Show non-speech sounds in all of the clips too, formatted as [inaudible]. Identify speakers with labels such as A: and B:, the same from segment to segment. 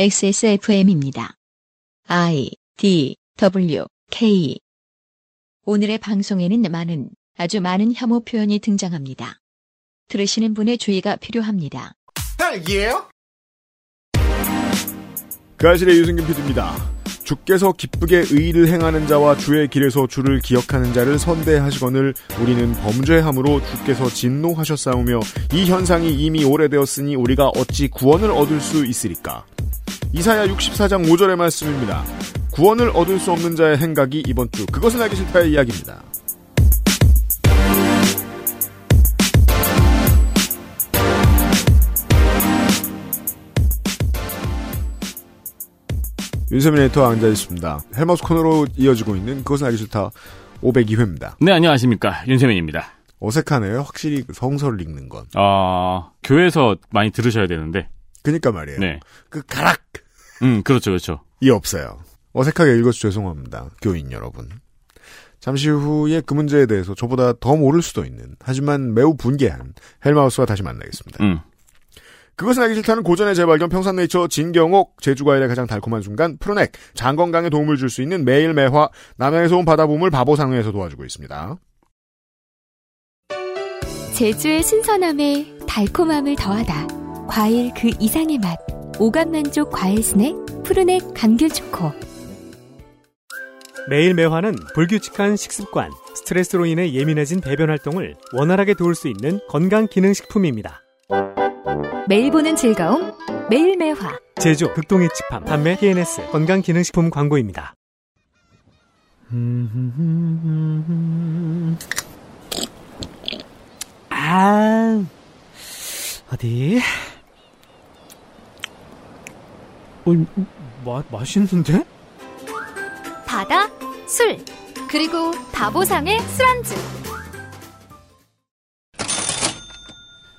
A: XSFM입니다. I D W K 오늘의 방송에는 많은 아주 많은 혐오 표현이 등장합니다. 들으시는 분의 주의가 필요합니다.
B: 딸기예요?
C: 가실의 유승균 PD입니다. 주께서 기쁘게 의를 행하는 자와 주의 길에서 주를 기억하는 자를 선대하시거늘 우리는 범죄함으로 주께서 진노하셨사오며 이 현상이 이미 오래되었으니 우리가 어찌 구원을 얻을 수 있으리까. 이사야 64장 5절의 말씀입니다. 구원을 얻을 수 없는 자의 행각이 이번 주 그것은 알기 싫다의 이야기입니다. 윤세민 에디터가 앉아있습니다. 헬마우스 코너로 이어지고 있는 그것은 알기 싫다 502회입니다.
D: 네, 안녕하십니까. 윤세민입니다.
C: 어색하네요. 확실히 그 성서를 읽는 건.
D: 어, 교회에서 많이 들으셔야 되는데.
C: 그니까 말이에요.
D: 네.
C: 그 가락!
D: 음, 그렇죠, 그렇죠.
C: 이 없어요. 어색하게 읽어서 죄송합니다. 교인 여러분. 잠시 후에 그 문제에 대해서 저보다 더 모를 수도 있는, 하지만 매우 분개한 헬마우스와 다시 만나겠습니다.
D: 음.
C: 그것은 알기 싫다는 고전의 재발견 평산네이처 진경옥 제주과일의 가장 달콤한 순간 프로넥 장건강에 도움을 줄 수 있는 매일 매화 남양에서 온 바다보물 바보상회에서 도와주고 있습니다.
E: 제주의 신선함에 달콤함을 더하다. 과일 그 이상의 맛. 오감 만족 과일 스낵 푸르넥 감귤 초코.
F: 매일 매화는 불규칙한 식습관, 스트레스로 인해 예민해진 배변 활동을 원활하게 도울 수 있는 건강 기능 식품입니다.
E: 매일 보는 즐거움. 매일 매화.
F: 제조 극동의 집함 판매 TNS 건강 기능 식품 광고입니다. 아 어디? 어, 마, 맛있는데?
E: 바다, 술, 그리고 바보상의 술안주.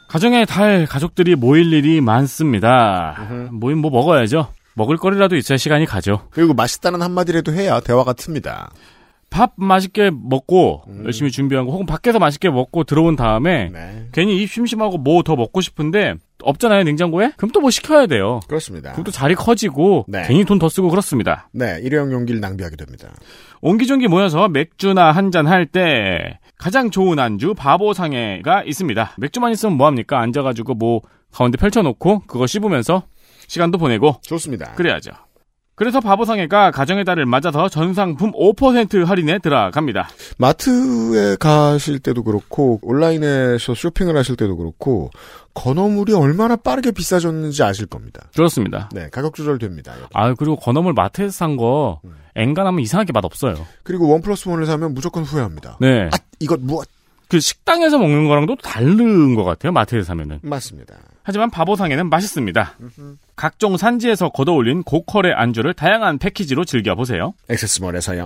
D: 가정의 달 가족들이 모일 일이 많습니다. 모임 뭐 먹어야죠. 먹을 거리라도 있어야 시간이 가죠.
C: 그리고 맛있다는 한마디라도 해야 대화가 틉니다.
D: 밥 맛있게 먹고
C: 음.
D: 열심히 준비한 거 혹은 밖에서 맛있게 먹고 들어온 다음에
C: 네.
D: 괜히 입 심심하고 뭐 더 먹고 싶은데 없잖아요 냉장고에? 그럼 또 뭐 시켜야 돼요.
C: 그렇습니다.
D: 그럼 또 자리 커지고
C: 네.
D: 괜히 돈 더 쓰고 그렇습니다.
C: 네, 일회용 용기를 낭비하게 됩니다.
D: 옹기종기 모여서 맥주나 한 잔 할 때 가장 좋은 안주 바보상회가 있습니다. 맥주만 있으면 뭐합니까? 앉아가지고 뭐 가운데 펼쳐놓고 그거 씹으면서 시간도 보내고
C: 좋습니다.
D: 그래야죠. 그래서 바보상회가 가정의 달을 맞아서 전상품 5% 할인에 들어갑니다.
C: 마트에 가실 때도 그렇고 온라인에서 쇼핑을 하실 때도 그렇고 건어물이 얼마나 빠르게 비싸졌는지 아실 겁니다.
D: 그렇습니다.
C: 네, 가격 조절됩니다.
D: 아 그리고 건어물 마트에서 산거
C: 음.
D: 엔간하면 이상하게 맛 없어요.
C: 그리고 원 플러스 원을 사면 무조건 후회합니다.
D: 네.
C: 아, 이것 무엇?
D: 그 식당에서 먹는 거랑도 다른 것 같아요. 마트에서 사면은.
C: 맞습니다.
D: 하지만 바보상에는 맛있습니다. 각종 산지에서 걷어올린 고퀄의 안주를 다양한 패키지로 즐겨보세요.
C: 액세스몰에서요.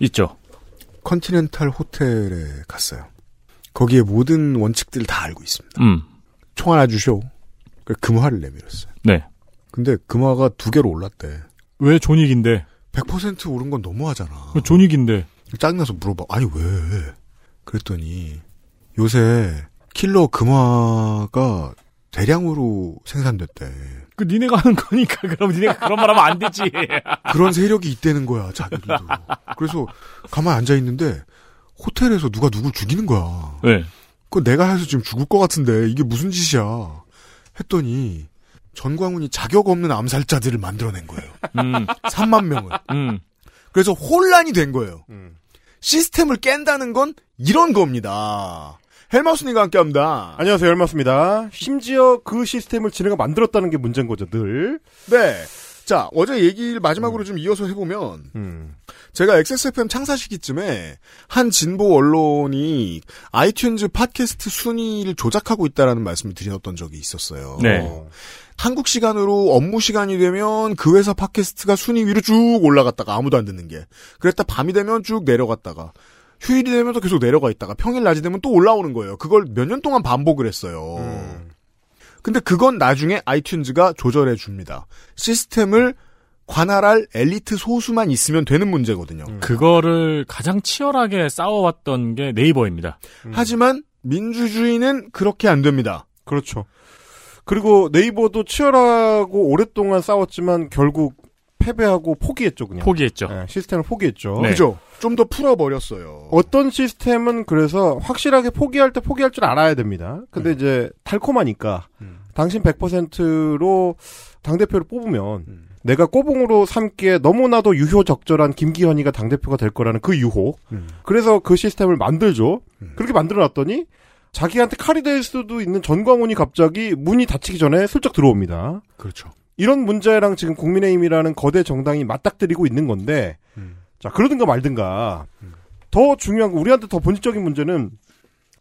D: 있죠.
C: 컨티넨탈 호텔에 갔어요. 거기에 모든 원칙들을 다 알고 있습니다.
D: 음.
C: 총 하나 주쇼. 그 금화를 내밀었어요.
D: 네.
C: 근데 금화가 두 개로 올랐대.
D: 왜 존 윅인데?
C: 100% 오른 건 너무하잖아.
D: 존 윅인데.
C: 짜증나서 물어봐. 아니 왜? 그랬더니 요새 킬러 금화가 대량으로 생산됐대.
D: 그 니네가 하는 거니까 [laughs] 그럼 니네가 그런 말 하면 안 되지. [laughs]
C: 그런 세력이 있다는 거야, 자기들도. 그래서 가만히 앉아 있는데 호텔에서 누가 누굴 죽이는 거야.
D: 네.
C: 그거 내가 해서 지금 죽을 것 같은데 이게 무슨 짓이야? 했더니 전광훈이 자격 없는 암살자들을 만들어낸 거예요.
D: 음.
C: 3만 명을.
D: 음.
C: 그래서 혼란이 된 거예요. 시스템을 깬다는 건 이런 겁니다. 헬마우스님과 함께합니다.
B: 안녕하세요 헬마우스입니다 심지어 그 시스템을 지네가 만들었다는 게 문제인 거죠 늘
C: 네. 자, 어제 얘기를 마지막으로 좀 이어서 해보면,
B: 음.
C: 제가 XSFM 창사 시기쯤에 한 진보 언론이 아이튠즈 팟캐스트 순위를 조작하고 있다라는 말씀을 드렸던 적이 있었어요.
D: 네.
B: 어.
C: 한국 시간으로 업무 시간이 되면 그 회사 팟캐스트가 순위 위로 쭉 올라갔다가 아무도 안 듣는 게. 그랬다 밤이 되면 쭉 내려갔다가 휴일이 되면 또 계속 내려가 있다가 평일 낮이 되면 또 올라오는 거예요. 그걸 몇 년 동안 반복을 했어요.
B: 음.
C: 근데 그건 나중에 아이튠즈가 조절해 줍니다. 시스템을 관할할 엘리트 소수만 있으면 되는 문제거든요.
D: 그거를 가장 치열하게 싸워왔던 게 네이버입니다.
C: 하지만 민주주의는 그렇게 안 됩니다.
B: 그렇죠. 그리고 네이버도 치열하고 오랫동안 싸웠지만 결국 패배하고 포기했죠, 그냥.
D: 포기했죠.
B: 네, 시스템을 포기했죠.
D: 네.
C: 그죠? 좀 더 풀어버렸어요.
B: 어떤 시스템은 그래서 확실하게 포기할 때 포기할 줄 알아야 됩니다. 근데 이제 달콤하니까
C: 음.
B: 당신 100%로 당대표를 뽑으면
C: 음.
B: 내가 꼬봉으로 삼기에 너무나도 유효적절한 김기현이가 당대표가 될 거라는 그 유혹.
C: 음.
B: 그래서 그 시스템을 만들죠.
C: 음.
B: 그렇게 만들어 놨더니 자기한테 칼이 될 수도 있는 전광훈이 갑자기 문이 닫히기 전에 슬쩍 들어옵니다.
C: 그렇죠.
B: 이런 문제랑 지금 국민의힘이라는 거대 정당이 맞닥뜨리고 있는 건데,
C: 음.
B: 자, 그러든가 말든가.
C: 음.
B: 더 중요한 거, 우리한테 더 본질적인 문제는,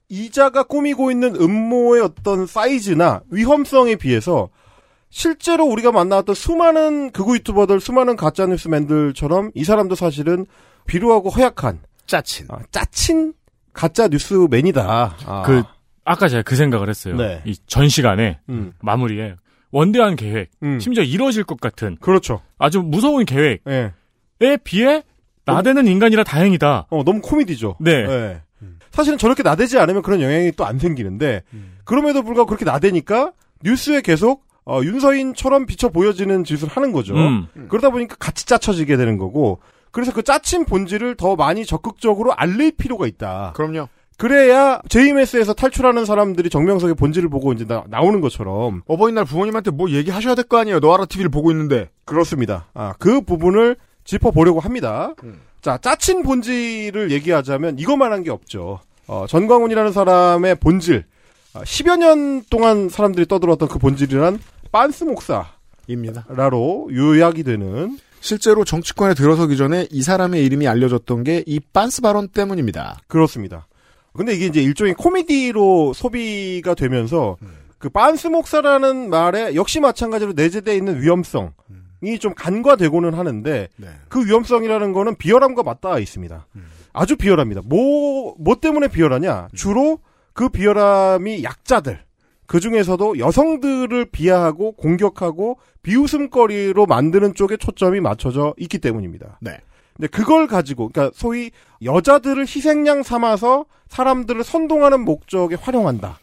B: 이자가 꾸미고 있는 음모의 어떤 사이즈나 위험성에 비해서, 실제로 우리가 만나왔던 수많은 극우 유튜버들, 수많은 가짜뉴스맨들처럼 이 사람도 사실은 비루하고 허약한,
C: 짜친.
B: 아, 짜친 가짜 뉴스맨이다. 아.
D: 그 아까 제가 그 생각을 했어요.
B: 네.
D: 이전 시간에
B: 음,
D: 마무리에 원대한 계획,
B: 음.
D: 심지어 이루어질 것 같은
B: 그렇죠.
D: 아주 무서운 계획에
B: 예.
D: 비해 나대는 인간이라 다행이다.
B: 어, 너무 코미디죠.
D: 네.
B: 예. 사실은 저렇게 나대지 않으면 그런 영향이 또 안 생기는데 그럼에도 불구하고 그렇게 나대니까 뉴스에 계속 어, 윤서인처럼 비춰 보여지는 짓을 하는 거죠.
D: 음.
B: 그러다 보니까 같이 짜쳐지게 되는 거고 그래서 그 짜친 본질을 더 많이 적극적으로 알릴 필요가 있다.
C: 그럼요.
B: 그래야 JMS에서 탈출하는 사람들이 정명석의 본질을 보고 이제 나, 나오는 것처럼
C: 어버이날 부모님한테 뭐 얘기하셔야 될 거 아니에요. 너아라 TV를 보고 있는데.
B: 그렇습니다. 아, 그 부분을 짚어보려고 합니다.
C: 음.
B: 자, 짜친 본질을 얘기하자면 이것만 한 게 없죠. 어, 전광훈이라는 사람의 본질. 아, 10여 년 동안 사람들이 떠들었던 그 본질이란 빤스 목사라로
C: 입니다.
B: 요약이 되는
C: 실제로 정치권에 들어서기 전에 이 사람의 이름이 알려졌던 게 이 빤스 발언 때문입니다.
B: 그렇습니다. 근데 이게 이제 일종의 코미디로 소비가 되면서
C: 음.
B: 그 빤스 목사라는 말에 역시 마찬가지로 내재되어 있는 위험성이 좀 간과되고는 하는데
C: 네.
B: 그 위험성이라는 거는 비열함과 맞닿아 있습니다.
C: 음.
B: 아주 비열합니다. 뭐, 뭐 때문에 비열하냐? 주로 그 비열함이 약자들, 그 중에서도 여성들을 비하하고 공격하고 비웃음거리로 만드는 쪽에 초점이 맞춰져 있기 때문입니다.
C: 네.
B: 근데 그걸 가지고, 그러니까 소위 여자들을 희생양 삼아서 사람들을 선동하는 목적에 활용한다.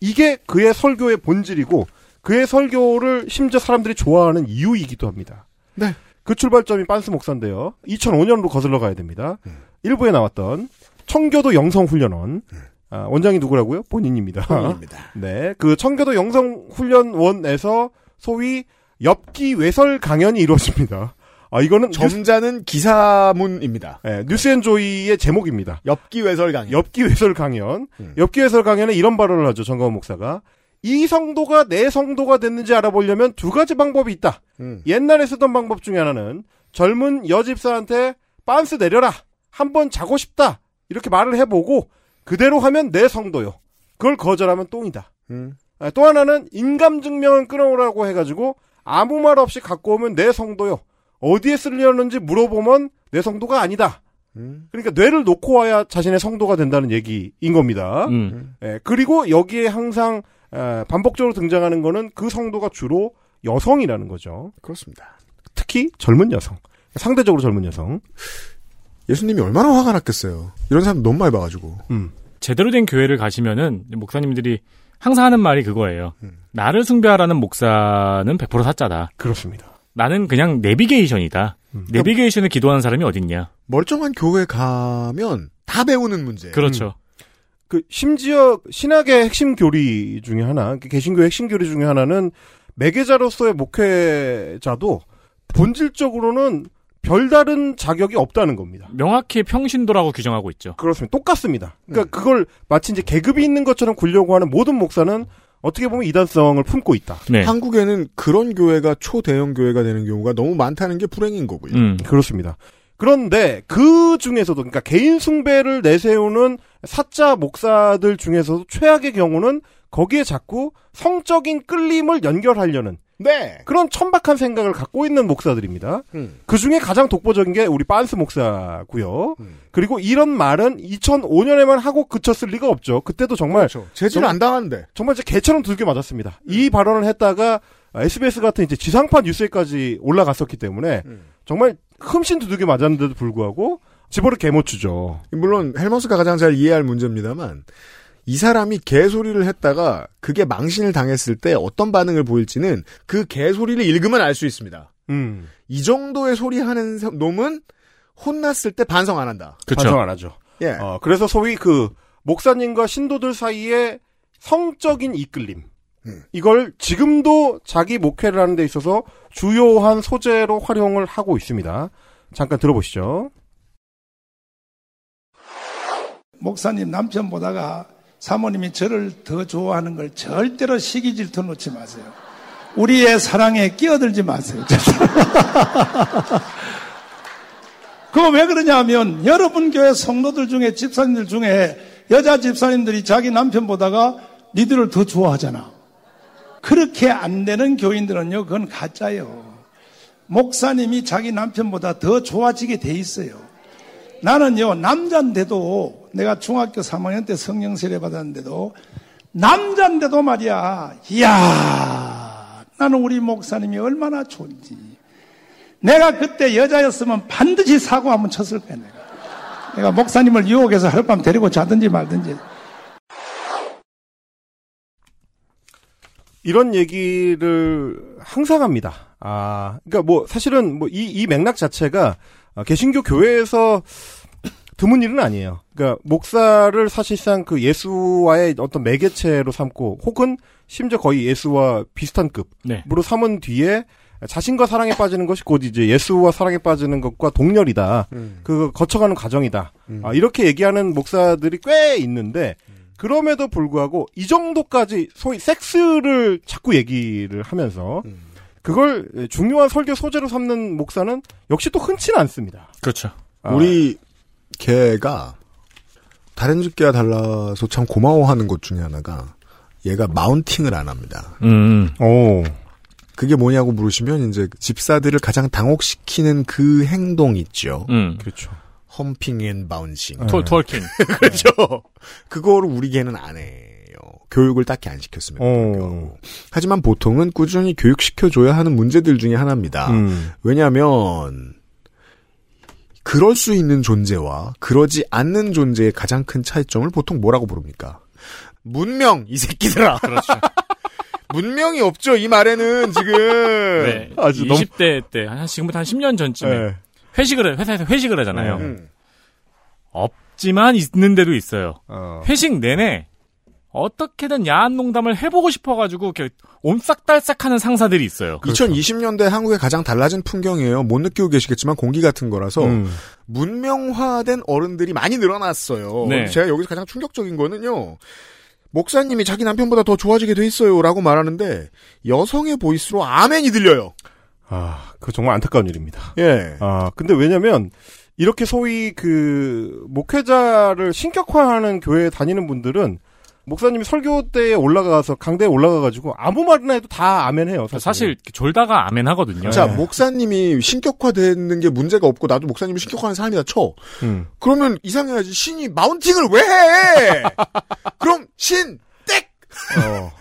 B: 이게 그의 설교의 본질이고, 그의 설교를 심지어 사람들이 좋아하는 이유이기도 합니다.
C: 네.
B: 그 출발점이 빤스 목사인데요. 2005년으로 거슬러 가야 됩니다.
C: 음.
B: 일부에 나왔던 청교도 영성훈련원. 아, 원장이 누구라고요? 본인입니다.
C: 본인입니다. [laughs]
B: 네. 그 청교도 영성훈련원에서 소위 엽기 외설 강연이 이루어집니다. 아, 이거는 뉴스,
C: 점자는 기사문입니다.
B: 예, 뉴스앤조이의 제목입니다.
C: 엽기 외설 강의.
B: 엽기 외설 강연.
C: 음.
B: 엽기 외설 강연에 이런 발언을 하죠. 정가원 목사가. 이 성도가 내 성도가 됐는지 알아보려면 두 가지 방법이 있다.
C: 음.
B: 옛날에 쓰던 방법 중에 하나는 젊은 여집사한테 빤스 내려라. 한번 자고 싶다. 이렇게 말을 해보고 그대로 하면 내 성도요. 그걸 거절하면 똥이다.
C: 음.
B: 아, 또 하나는 인감 증명을 끊어오라고 해가지고 아무 말 없이 갖고 오면 내 성도요. 어디에 쓰려는지 물어보면 내 성도가 아니다.
C: 음.
B: 그러니까 뇌를 놓고 와야 자신의 성도가 된다는 얘기인 겁니다.
D: 음.
B: 예, 그리고 여기에 항상 에, 반복적으로 등장하는 거는 그 성도가 주로 여성이라는 거죠.
C: 그렇습니다.
B: 특히 젊은 여성. 상대적으로 젊은 여성.
C: 예수님이 얼마나 화가 났겠어요. 이런 사람 너무 많이 봐가지고.
B: 음.
D: 제대로 된 교회를 가시면은 목사님들이 항상 하는 말이 그거예요.
C: 음.
D: 나를 숭배하라는 목사는 100% 사짜다.
B: 그렇습니다.
D: 나는 그냥 내비게이션이다.
B: 음.
D: 내비게이션을 기도하는 사람이 어딨냐.
C: 멀쩡한 교회 가면 다 배우는 문제.
D: 그렇죠.
B: 그 심지어 신학의 핵심 교리 중에 하나, 그 개신교의 핵심 교리 중에 하나는 매개자로서의 목회자도 본질적으로는 별다른 자격이 없다는 겁니다.
D: 명확히 평신도라고 규정하고 있죠.
B: 그렇습니다. 똑같습니다. 그러니까
C: 음.
B: 그걸 마치 이제 계급이 있는 것처럼 굴려고 하는 모든 목사는 어떻게 보면 이단성을 품고 있다.
D: 네.
C: 한국에는 그런 교회가 초대형 교회가 되는 경우가 너무 많다는 게 불행인 거고요.
D: 음.
B: 그렇습니다. 그런데 그 중에서도 그러니까 개인 숭배를 내세우는 사자 목사들 중에서도 최악의 경우는 거기에 자꾸 성적인 끌림을 연결하려는
C: 네.
B: 그런 천박한 생각을 갖고 있는 목사들입니다.
C: 음.
B: 그 중에 가장 독보적인 게 우리 빤스 목사고요.
C: 음.
B: 그리고 이런 말은 2005년에만 하고 그쳤을 리가 없죠. 그때도 정말
C: 그렇죠. 재질 안 당하는데.
B: 정말 이제 개처럼 두들겨 맞았습니다. 이 발언을 했다가 SBS 같은 이제 지상파 뉴스에까지 올라갔었기 때문에
C: 음.
B: 정말 흠씬 두들겨 맞았는데도 불구하고 집어를 개못주죠.
C: 물론 헬머스가 가장 잘 이해할 문제입니다만 이 사람이 개소리를 했다가 그게 망신을 당했을 때 어떤 반응을 보일지는 그 개소리를 읽으면 알 수 있습니다.
B: 음.
C: 이 정도의 소리 하는 사- 놈은 혼났을 때 반성 안 한다.
B: 반성
D: 그렇죠.
B: 안 하죠.
C: 예.
B: 어, 그래서 소위 그 목사님과 신도들 사이에 성적인 이끌림.
C: 음.
B: 이걸 지금도 자기 목회를 하는 데 있어서 주요한 소재로 활용을 하고 있습니다. 잠깐 들어보시죠.
G: 목사님 남편 보다가 사모님이 저를 더 좋아하는 걸 절대로 시기 질투 놓지 마세요. 우리의 사랑에 끼어들지 마세요. [laughs] 그거 왜 그러냐면 여러분 교회 성도들 중에 집사님들 중에 여자 집사님들이 자기 남편 보다가 니들을 더 좋아하잖아. 그렇게 안 되는 교인들은요, 그건 가짜예요. 목사님이 자기 남편보다 더 좋아지게 돼 있어요. 나는요, 남자인데도, 내가 중학교 3학년 때 성령 세례 받았는데도, 남자인데도 말이야, 이야, 나는 우리 목사님이 얼마나 좋은지. 내가 그때 여자였으면 반드시 사고 한번 쳤을 거야, 내가. 내가 목사님을 유혹해서 하룻밤 데리고 자든지 말든지.
B: 이런 얘기를 항상 합니다. 아, 그러니까 뭐 사실은 뭐 이 이 맥락 자체가 아, 개신교 교회에서 드문 일은 아니에요. 그러니까 목사를 사실상 그 예수와의 어떤 매개체로 삼고 혹은 심지어 거의 예수와 비슷한 급으로
D: 네.
B: 삼은 뒤에 자신과 사랑에 빠지는 것이 곧 이제 예수와 사랑에 빠지는 것과 동렬이다. 그 거쳐가는 과정이다. 아, 이렇게 얘기하는 목사들이 꽤 있는데 그럼에도 불구하고 이 정도까지 소위 섹스를 자꾸 얘기를 하면서 그걸 중요한 설교 소재로 삼는 목사는 역시 또 흔치는 않습니다.
D: 그렇죠.
B: 아,
C: 우리 개가 다른 집개와 달라서 참 고마워하는 것 중에 하나가 얘가 mounting을 안 합니다.
D: 음.
B: 오.
C: 그게 뭐냐고 물으시면 이제 집사들을 가장 당혹시키는 그 행동 있죠.
D: 음.
B: 그렇죠.
C: humping and bouncing.
D: 토, twerking. [laughs]
C: 그렇죠. 그거를 우리 개는 안 해요. 교육을 딱히 안 시켰으면.
B: 어.
C: 하지만 보통은 꾸준히 교육시켜줘야 하는 문제들 중에 하나입니다.
B: 음.
C: 왜냐하면 그럴 수 있는 존재와 그러지 않는 존재의 가장 큰 차이점을 보통 뭐라고 부릅니까? 문명 이 새끼들아.
D: 그렇죠. [laughs]
C: 문명이 없죠 이 말에는 지금.
D: 네.
B: 아주
D: 20대 때, 한, 지금부터 한 10년 전쯤에
B: 네.
D: 회식을, 해- 회사에서 회식을 하잖아요.
C: 음.
D: 없지만 있는 데도 있어요.
B: 어.
D: 회식 내내 어떻게든 야한 농담을 해보고 싶어가지고 이렇게 옴싹달싹하는 상사들이 있어요.
C: 2020년대 한국의 가장 달라진 풍경이에요. 못 느끼고 계시겠지만 공기 같은 거라서
B: 음.
C: 문명화된 어른들이 많이 늘어났어요.
D: 네.
C: 제가 여기서 가장 충격적인 거는요. 목사님이 자기 남편보다 더 좋아지게 돼 있어요라고 말하는데 여성의 보이스로 아멘이 들려요.
B: 아, 그 정말 안타까운 일입니다.
C: 예.
B: 아, 근데 왜냐면 이렇게 소위 그 목회자를 신격화하는 교회에 다니는 분들은 목사님이 설교 때에 올라가서 강대에 올라가가지고 아무 말이나 해도 다 아멘해요. 사실.
D: 사실 졸다가 아멘 하거든요.
C: 자,
B: 네.
C: 목사님이 신격화되는 게 문제가 없고 나도 목사님이 신격화하는 삶이다 쳐.
B: 음.
C: 그러면 이상해야지. 신이 마운팅을 왜 해? [laughs] 그럼 신 땡.
B: 어.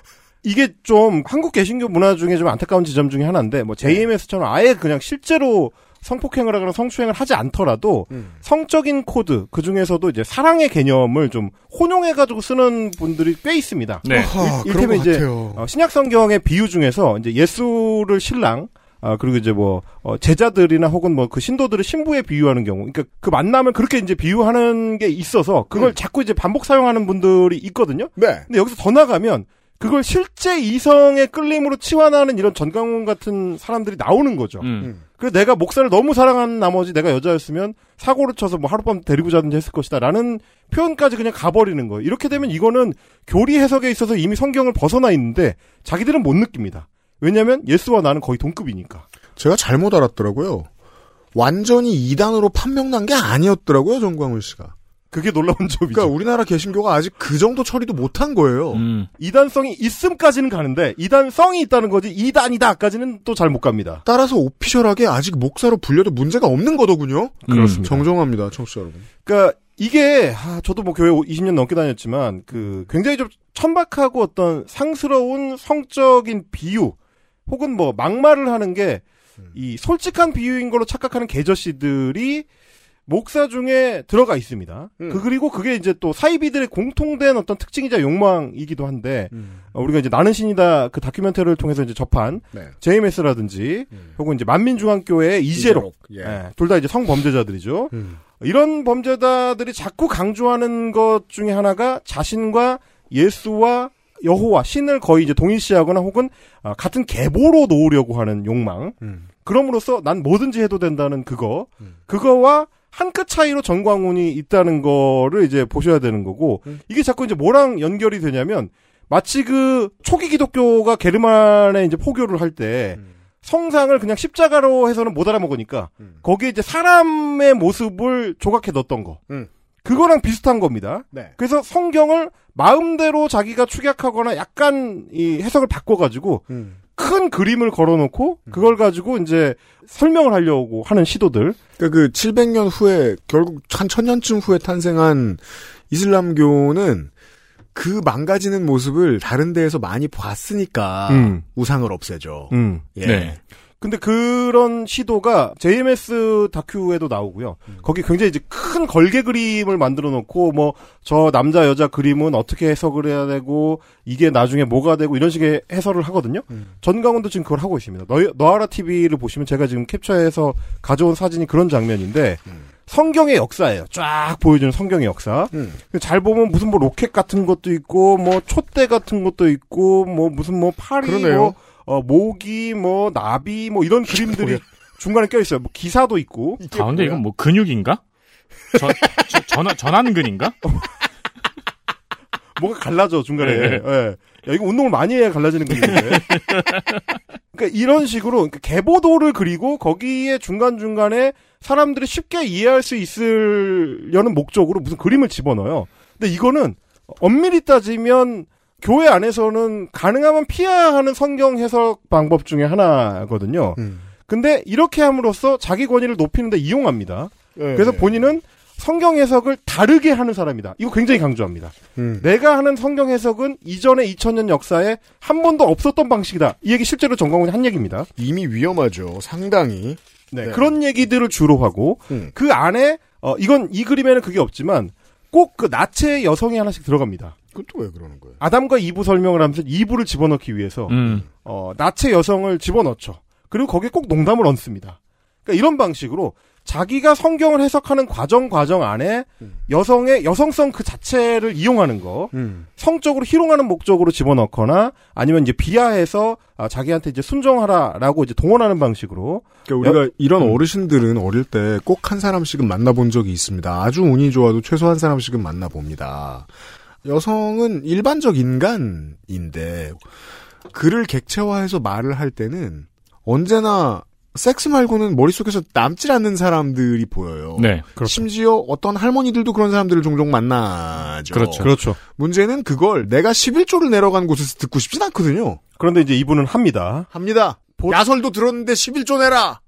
B: 이게 좀 한국 개신교 문화 중에 좀 안타까운 지점 중에 하나인데 뭐 JMS처럼 아예 그냥 실제로 성폭행을 하거나 성추행을 하지 않더라도 성적인 코드 그 중에서도 이제 사랑의 개념을 좀 혼용해가지고 쓰는 분들이 꽤 있습니다.
D: 네.
C: 아,
B: 일-
C: 것
B: 이제
C: 같아요.
B: 어, 신약 성경의 비유 중에서 이제 예수를 신랑 아 그리고 이제 뭐 어, 제자들이나 혹은 뭐 그 신도들을 신부에 비유하는 경우, 그러니까 그 만남을 그렇게 이제 비유하는 게 있어서 그걸
C: 음.
B: 자꾸 이제 반복 사용하는 분들이 있거든요.
C: 네.
B: 근데 여기서 더 나가면 그걸 실제 이성의 끌림으로 치환하는 이런 전광훈 같은 사람들이 나오는 거죠.
D: 음.
C: 음.
B: 그래서 내가 목사를 너무 사랑하는 나머지 내가 여자였으면 사고를 쳐서 뭐 하룻밤 데리고 자든지 했을 것이다. 라는 표현까지 그냥 가버리는 거예요. 이렇게 되면 이거는 교리 해석에 있어서 이미 성경을 벗어나 있는데 자기들은 못 느낍니다. 왜냐면 예수와 나는 거의 동급이니까.
C: 제가 잘못 알았더라고요. 완전히 이단으로 판명난 게 아니었더라고요, 정광훈 씨가.
B: 그게 놀라운 점이죠.
C: 그러니까 우리나라 개신교가 아직 그 정도 처리도 못한 거예요.
D: 음.
B: 이단성이 있음까지는 가는데 이단성이 있다는 거지 이단이다까지는 또 잘 못 갑니다.
C: 따라서 오피셜하게 아직 목사로 불려도 문제가 없는 거더군요.
B: 그렇습니다.
C: 정정합니다, 청취자 여러분.
B: 그러니까 이게 아, 저도 뭐 교회 20년 넘게 다녔지만 그 굉장히 좀 천박하고 어떤 상스러운 성적인 비유 혹은 뭐 막말을 하는 게 이 솔직한 비유인 걸로 착각하는 개저씨들이 목사 중에 들어가 있습니다.
C: 음.
B: 그 그리고 그게 이제 또 사이비들의 공통된 어떤 특징이자 욕망이기도 한데 어, 우리가 이제 나는 신이다 그 다큐멘터리를 통해서 이제 접한
C: 네.
B: JMS라든지
C: 음.
B: 혹은 이제 만민중앙교회의 이재록
C: 예.
B: 둘다 이제 성범죄자들이죠.
C: 음.
B: 이런 범죄자들이 자꾸 강조하는 것 중에 하나가 자신과 예수와 여호와 신을 거의 이제 동일시하거나 혹은 아, 같은 계보로 놓으려고 하는 욕망.
C: 음.
B: 그럼으로써 난 뭐든지 해도 된다는 그거.
C: 음.
B: 그거와 한 끗 차이로 정광훈이 있다는 거를 이제 보셔야 되는 거고
C: 음.
B: 이게 자꾸 이제 뭐랑 연결이 되냐면 마치 그 초기 기독교가 게르만에 이제 포교를 할때
C: 음.
B: 성상을 그냥 십자가로 해서는 못 알아먹으니까
C: 음.
B: 거기에 이제 사람의 모습을 조각해 넣었던 거.
C: 음.
B: 그거랑 비슷한 겁니다.
C: 네.
B: 그래서 성경을 마음대로 자기가 축약하거나 약간 이 해석을 바꿔가지고
C: 음.
B: 큰 그림을 걸어놓고 그걸 가지고 이제 설명을 하려고 하는 시도들.
C: 그러니까 그 700년 후에 결국 한 천년쯤 후에 탄생한 이슬람교는 그 망가지는 모습을 다른 데에서 많이 봤으니까
B: 음.
C: 우상을 없애죠.
B: 음.
C: 예.
D: 네.
B: 근데 그런 시도가 JMS 다큐에도 나오고요.
C: 음.
B: 거기 굉장히 이제 큰 걸개 그림을 만들어 놓고 뭐 저 남자 여자 그림은 어떻게 해석을 해야 되고 이게 나중에 뭐가 되고 이런 식의 해설을 하거든요.
C: 음.
B: 전강훈도 지금 그걸 하고 있습니다. 너, 너아라 TV를 보시면 제가 지금 캡처해서 가져온 사진이 그런 장면인데
C: 음.
B: 성경의 역사예요. 쫙 보여주는 성경의 역사.
C: 음.
B: 잘 보면 무슨 뭐 로켓 같은 것도 있고 뭐 촛대 같은 것도 있고 뭐 무슨 뭐 파리
C: 그러네요.
B: 뭐 어, 모기 뭐 나비 뭐 이런 그림들이 중간에 껴 있어요. 뭐 기사도 있고.
D: 가운데 이건 뭐 근육인가? 전, 저- 전환, 전환근인가? [laughs]
B: 뭐가 갈라져 중간에.
D: 네.
B: 예. 야 이거 운동을 많이 해야 갈라지는 건데. [laughs] 그러니까 이런 식으로 그러니까 개보도를 그리고 거기에 중간 중간에 사람들이 쉽게 이해할 수 있으려는 목적으로 무슨 그림을 집어넣어요. 근데 이거는 엄밀히 따지면 교회 안에서는 가능하면 피해야 하는 성경 해석 방법 중에 하나거든요.
C: 음.
B: 근데 이렇게 함으로써 자기 권위를 높이는데 이용합니다.
C: 네.
B: 그래서 본인은 성경 해석을 다르게 하는 사람이다. 이거 굉장히 강조합니다.
C: 음.
B: 내가 하는 성경 해석은 이전의 2000년 역사에 한 번도 없었던 방식이다. 이 얘기 실제로 정광훈이 한 얘기입니다.
C: 이미 위험하죠. 상당히.
B: 네,
C: 네.
B: 그런 얘기들을 주로 하고
C: 음.
B: 그 안에 어 이건 이 그림에는 그게 없지만 꼭 그 나체 여성이 하나씩 들어갑니다.
C: 그것도 왜 그러는 거예요?
B: 아담과 이브 설명을 하면서 이브를 집어넣기 위해서
D: 음.
B: 어 나체 여성을 집어넣죠. 그리고 거기에 꼭 농담을 얹습니다. 그러니까 이런 방식으로 자기가 성경을 해석하는 과정 과정 안에
C: 음.
B: 여성의 여성성 그 자체를 이용하는 거
C: 음.
B: 성적으로 희롱하는 목적으로 집어넣거나 아니면 이제 비하해서 아, 자기한테 이제 순종하라라고 이제 동원하는 방식으로
C: 그러니까 우리가 이런
B: 음.
C: 어르신들은 어릴 때 꼭 한 사람씩은 만나본 적이 있습니다. 아주 운이 좋아도 최소 한 사람씩은 만나봅니다. 여성은 일반적 인간인데 그를 객체화해서 말을 할 때는 언제나 섹스 말고는 머릿속에서 남질 않는 사람들이 보여요.
D: 네.
C: 심지어 어떤 할머니들도 그런 사람들을 종종 만나죠.
D: 그렇죠.
B: 그렇죠.
C: 문제는 그걸 내가 11조를 내려간 곳에서 듣고 싶진 않거든요.
B: 그런데 이제 이분은 합니다.
C: 합니다. 야설도 들었는데 11조 내라.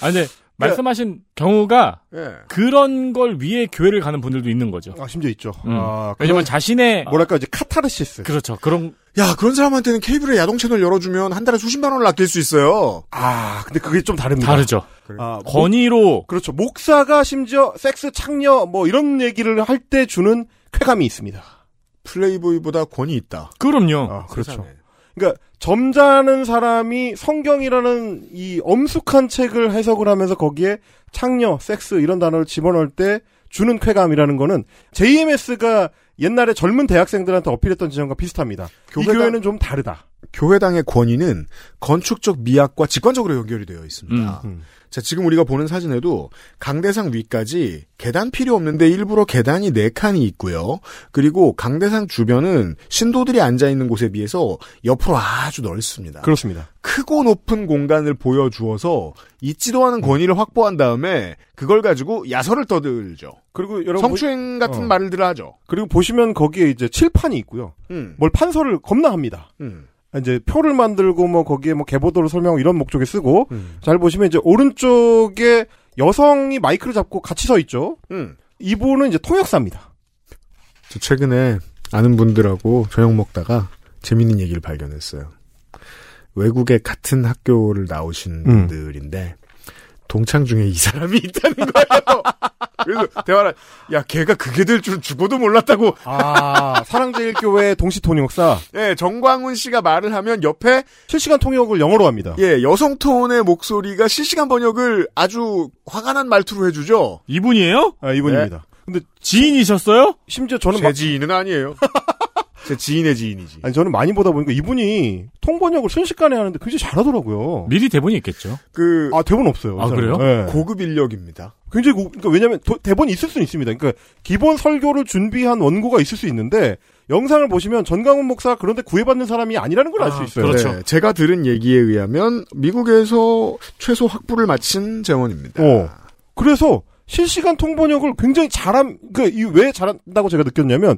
D: 아, 근데 말씀하신 경우가
C: 예.
D: 그런 걸 위해 교회를 가는 분들도 있는 거죠.
B: 아 심지어 있죠.
D: 음.
B: 아,
D: 왜냐면
B: 그런-
D: 자신의
B: 뭐랄까 이제 카타르시스.
D: 그렇죠. 그런
C: 야, 그런 사람한테는 케이블의 야동 채널 열어주면 한 달에 수십만 원을 아낄 수 있어요.
B: 아 근데 그게 좀 다릅니다.
D: 다르죠.
B: 아, 목-
D: 권위로
B: 그렇죠. 목사가 심지어 섹스 창녀 뭐 이런 얘기를 할 때 주는 쾌감이 있습니다.
C: 플레이보이보다 권위 있다.
D: 그럼요.
B: 아 그렇죠.
C: 세상에.
B: 그러니까 점잖은 사람이 성경이라는 이 엄숙한 책을 해석을 하면서 거기에 창녀, 섹스 이런 단어를 집어넣을 때 주는 쾌감이라는 거는 JMS가 옛날에 젊은 대학생들한테 어필했던 지점과 비슷합니다. 이
C: 교회가-
B: 교회는 좀 다르다.
C: 교회당의 권위는 건축적 미학과 직관적으로 연결이 되어 있습니다.
B: 음.
C: 자, 지금 우리가 보는 사진에도 강대상 위까지 계단 필요 없는데 일부러 계단이 4칸이 있고요. 그리고 강대상 주변은 신도들이 앉아있는 곳에 비해서 옆으로 아주 넓습니다.
B: 그렇습니다.
C: 크고 높은 공간을 보여주어서 있지도 않은 권위를 확보한 다음에 그걸 가지고 야설을 떠들죠.
B: 그리고 여러분
C: 성추행 같은
B: 어.
C: 말들을 하죠.
B: 그리고 보시면 거기에 이제 칠판이 있고요.
C: 음,
B: 뭘 판서를 겁나 합니다.
C: 음,
B: 이제 표를 만들고 뭐 거기에 뭐 개보도를 설명하고 이런 목적에 쓰고
C: 음,
B: 잘 보시면 이제 오른쪽에 여성이 마이크를 잡고 같이 서 있죠.
C: 음.
B: 이분은 이제 통역사입니다.
C: 저 최근에 아는 분들하고 저녁 먹다가 재밌는 얘기를 발견했어요. 외국에 같은 학교를 나오신
B: 음.
C: 분들인데 동창 중에 이 사람이 [laughs] 있다는 거예요. 그래서 대화를 야 걔가 그게 될 줄 죽어도 몰랐다고.
B: 아 사랑제일교회 동시 통역사
C: 예, 정광훈 씨가 말을 하면 옆에
B: 실시간 통역을 영어로 합니다.
C: 예 여성 톤의 목소리가 실시간 번역을 아주 화가 난 말투로 해주죠.
D: 이분이에요?
B: 아, 이분입니다. 근데
D: 지인이셨어요?
B: 심지어 저는
C: 제
B: 막,
C: 지인은 아니에요. [laughs] 제 지인의 지인이지.
B: 아니 저는 많이 보다 보니까 이분이 통번역을 순식간에 하는데 굉장히 잘하더라고요.
D: 미리 대본이 있겠죠.
C: 그
B: 아 대본 없어요.
D: 아. 그래요?
B: 네.
C: 고급 인력입니다.
B: 굉장히 고, 그러니까 왜냐면 도- 대본이 있을 수는 있습니다. 그러니까 기본 설교를 준비한 원고가 있을 수 있는데 영상을 보시면 전강훈 목사 그런데 구애받는 사람이 아니라는 걸 알수
D: 아,
B: 있어요.
D: 그렇죠.
C: 네, 제가 들은 얘기에 의하면 미국에서 최소 학부를 마친 재원입니다.
B: 어. 그래서 실시간 통번역을 굉장히 잘함, 그, 이 왜 잘한다고 제가 느꼈냐면,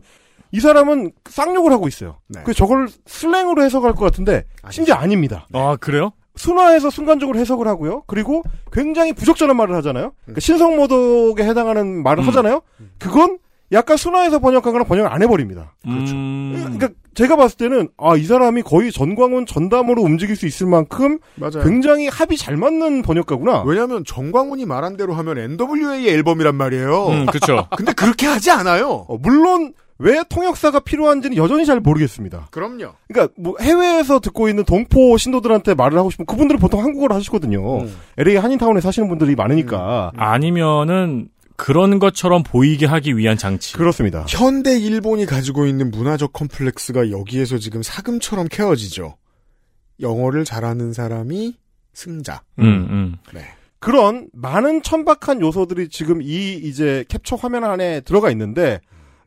B: 이 사람은 쌍욕을 하고 있어요.
C: 네.
B: 그 저걸 슬랭으로 해석할 것 같은데, 심지어 아닙니다.
D: 아, 그래요?
B: 순화해서 순간적으로 해석을 하고요. 그리고 굉장히 부적절한 말을 하잖아요. 그러니까 신성모독에 해당하는 말을
D: 음.
B: 하잖아요. 그건 약간 순화해서 번역하거나 번역을 안 해버립니다.
C: 그렇죠.
D: 음...
B: 그러니까 제가 봤을 때는, 아, 이 사람이 거의 전광훈 전담으로 움직일 수 있을 만큼
C: 맞아요.
B: 굉장히 합이 잘 맞는 번역가구나.
C: 왜냐하면 정광훈이 말한 대로 하면 NWA의 앨범이란 말이에요.
D: 음, 그쵸. [laughs]
C: 근데 그렇게 하지 않아요.
B: 어, 물론 왜 통역사가 필요한지는 여전히 잘 모르겠습니다.
C: 그럼요.
B: 그러니까 뭐 해외에서 듣고 있는 동포 신도들한테 말을 하고 싶으면 그분들은 보통 한국어를 하시거든요.
C: 음.
B: LA 한인타운에 사시는 분들이 많으니까
D: 아니면은 그런 것처럼 보이게 하기 위한 장치.
B: 그렇습니다.
C: 현대 일본이 가지고 있는 문화적 컴플렉스가 여기에서 지금 사금처럼 캐어지죠. 영어를 잘하는 사람이 승자.
D: 음, 음.
B: 그런 많은 천박한 요소들이 지금 이 이제 캡처 화면 안에 들어가 있는데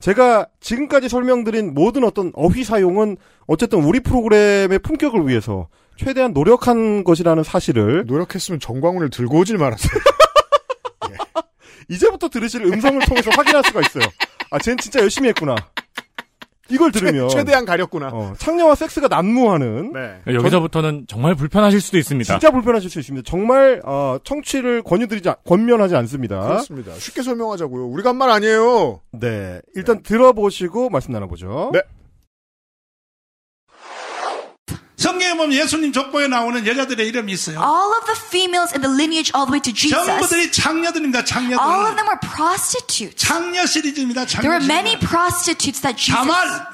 B: 제가 지금까지 설명드린 모든 어떤 어휘 사용은 어쨌든 우리 프로그램의 품격을 위해서 최대한 노력한 것이라는 사실을
C: 노력했으면 정광훈을 들고 오질 말았어요. [laughs]
B: 이제부터 들으실 음성을 통해서 확인할 수가 있어요. 아, 쟤는 진짜 열심히 했구나. 이걸 들으면
C: 최 대한 가렸구나.
B: 어, 창녀와 섹스가 난무하는
C: 네.
D: 여기서부터는 정말 불편하실 수도 있습니다.
B: 진짜 불편하실 수 있습니다. 정말 어, 청취를 권유드리지 않- 권면하지 않습니다.
C: 그렇습니다. 쉽게 설명하자고요. 우리가 한 말 아니에요.
B: 네, 일단 들어보시고 말씀 나눠보죠.
C: 네.
G: 성경에 보면 예수님 족보에 나오는 여자들의 이름이 있어요.
H: All of the females in the lineage all the way to Jesus,
G: 전부들이 장녀들입니다.
H: all of
G: 장녀들.
H: them were prostitutes.
G: 장녀 시리즈입니다. 장녀
H: There were
G: 시리즈.
H: many prostitutes that Jesus
G: 다말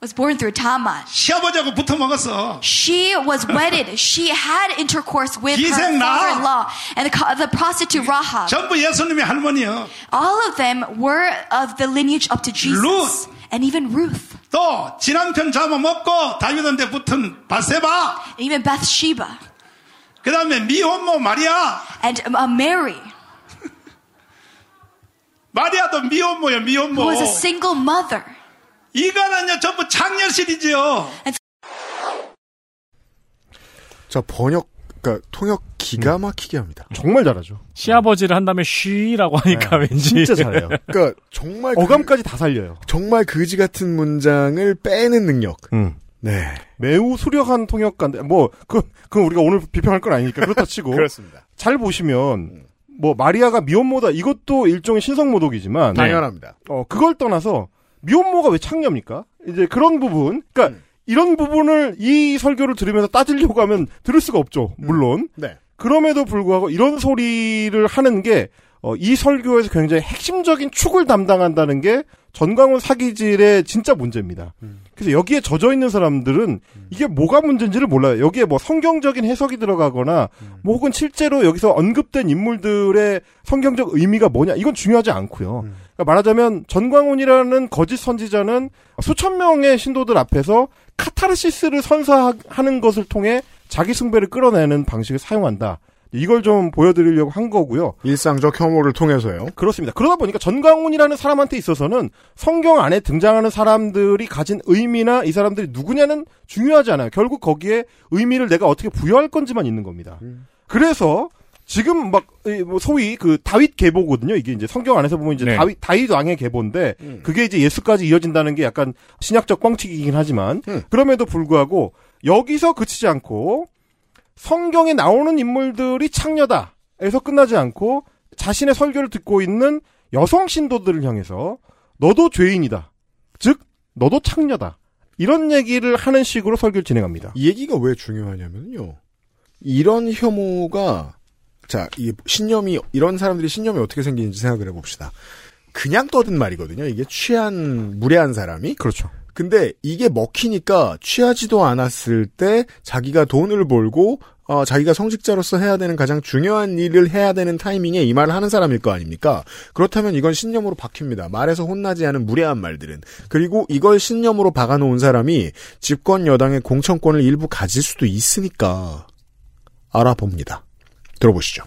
H: was born through Tamar.
G: 시아버지하고 붙어 먹었어.
H: She was wedded. She had intercourse with her
G: 기생 라.
H: father-in-law and the, co- the prostitute Rahab.
G: 전부 예수님의 할머니요.
H: All of them were of the lineage up to Jesus.
G: Ruth.
H: And even Ruth.
G: 또 지난편 잡아먹고 다윗한테 붙은 바세바.
H: Even Bathsheba.
G: 그 다음에 미혼모 마리아.
H: And uh, Mary, [laughs]
G: 마리아도 미혼모요 미혼모.
H: who was a single mother.
G: 이거는요 전부 시리즈요.
C: 자, 번역, 그러니까 통역 기가 막히게 합니다.
B: 정말 잘하죠.
D: 시아버지를 한다면 쉬라고 하니까 왠지.
B: 진짜 잘해요.
C: 그러니까 정말 그-
B: 어감까지 다 살려요.
C: 정말 거지 같은 문장을 빼는 능력.
B: 음.
C: 네.
B: 매우 수려한 통역가인데 뭐 그, 우리가 오늘 비평할 건 아니니까 그렇다 치고 [laughs]
C: 그렇습니다.
B: 잘 보시면 뭐 마리아가 미혼모다 이것도 일종의 신성모독이지만
C: 당연합니다.
B: 어 그걸 떠나서 미혼모가 왜 창녀입니까? 이제 그런 부분 그러니까
C: 음.
B: 이런 부분을 이 설교를 들으면서 따지려고 하면 들을 수가 없죠. 물론
C: 네.
B: 그럼에도 불구하고 이런 소리를 하는 게 어, 이 설교에서 굉장히 핵심적인 축을 담당한다는 게 전광훈 사기질의 진짜 문제입니다. 그래서 여기에 젖어 있는 사람들은 이게 뭐가 문제인지를 몰라요. 여기에 뭐 성경적인 해석이 들어가거나 뭐 혹은 실제로 여기서 언급된 인물들의 성경적 의미가 뭐냐 이건 중요하지 않고요. 그러니까 말하자면 전광훈이라는 거짓 선지자는 수천 명의 신도들 앞에서 카타르시스를 선사하는 것을 통해 자기 숭배를 끌어내는 방식을 사용한다. 이걸 좀 보여드리려고 한 거고요.
C: 일상적 혐오를 통해서요.
B: 그렇습니다. 그러다 보니까 전광훈이라는 사람한테 있어서는 성경 안에 등장하는 사람들이 가진 의미나 이 사람들이 누구냐는 중요하지 않아요. 결국 거기에 의미를 내가 어떻게 부여할 건지만 있는 겁니다. 그래서 지금 막뭐 소위 그 다윗 계보거든요. 이게 이제 성경 안에서 보면 이제
D: 네.
B: 다윗 다윗 왕의 계보인데 그게 이제 예수까지 이어진다는 게 약간 신약적 뻥튀기이긴 하지만
C: 음.
B: 그럼에도 불구하고 여기서 그치지 않고 성경에 나오는 인물들이 창녀다에서 끝나지 않고 자신의 설교를 듣고 있는 여성 신도들을 향해서 너도 죄인이다. 즉 너도 창녀다. 이런 얘기를 하는 식으로 설교를 진행합니다.
C: 이 얘기가 왜 중요하냐면요. 이런 혐오가 자, 이 신념이 이런 사람들이 신념이 어떻게 생기는지 생각을 해 봅시다. 그냥 떠든 말이거든요. 이게 취한 무례한 사람이
B: 그렇죠.
C: 근데 이게 먹히니까 취하지도 않았을 때 자기가 돈을 벌고 어, 자기가 성직자로서 해야 되는 가장 중요한 일을 해야 되는 타이밍에 이 말을 하는 사람일 거 아닙니까? 그렇다면 이건 신념으로 박힙니다. 말에서 혼나지 않은 무례한 말들은. 그리고 이걸 신념으로 박아놓은 사람이 집권 여당의 공천권을 일부 가질 수도 있으니까 알아봅니다. 들어보시죠.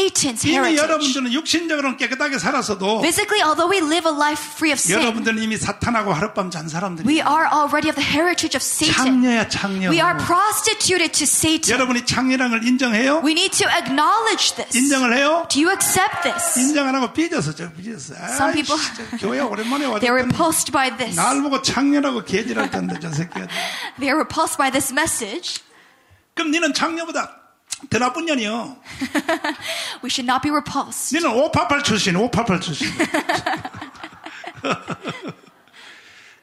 H: Satan's
G: 이미
H: heritage.
G: 여러분들은 육신적으로는 깨끗하게 살았어도
H: Physically, although we live a life free of sin,
G: 여러분들은 이미 사탄하고 하룻밤 잔 사람들이
H: we are already of the heritage of Satan.
G: 창녀야 창녀.
H: We are prostituted to Satan.
G: 여러분이 창녀라는 걸 인정해요?
H: We need to acknowledge this.
G: 인정을 해요?
H: Do you accept this?
G: 인정 안 하고 삐져서 저 삐졌어.
H: Some people-
G: 교회 오랜만에
H: repulsed by this.
G: 날 보고 창녀라고 개질할 텐데 저 새끼야.
H: They're repulsed by this message.
G: 그럼 니는 창녀보다 더 나쁜 년이요.
H: We should not be repulsed.
G: 니는 588 출신, 588 출신.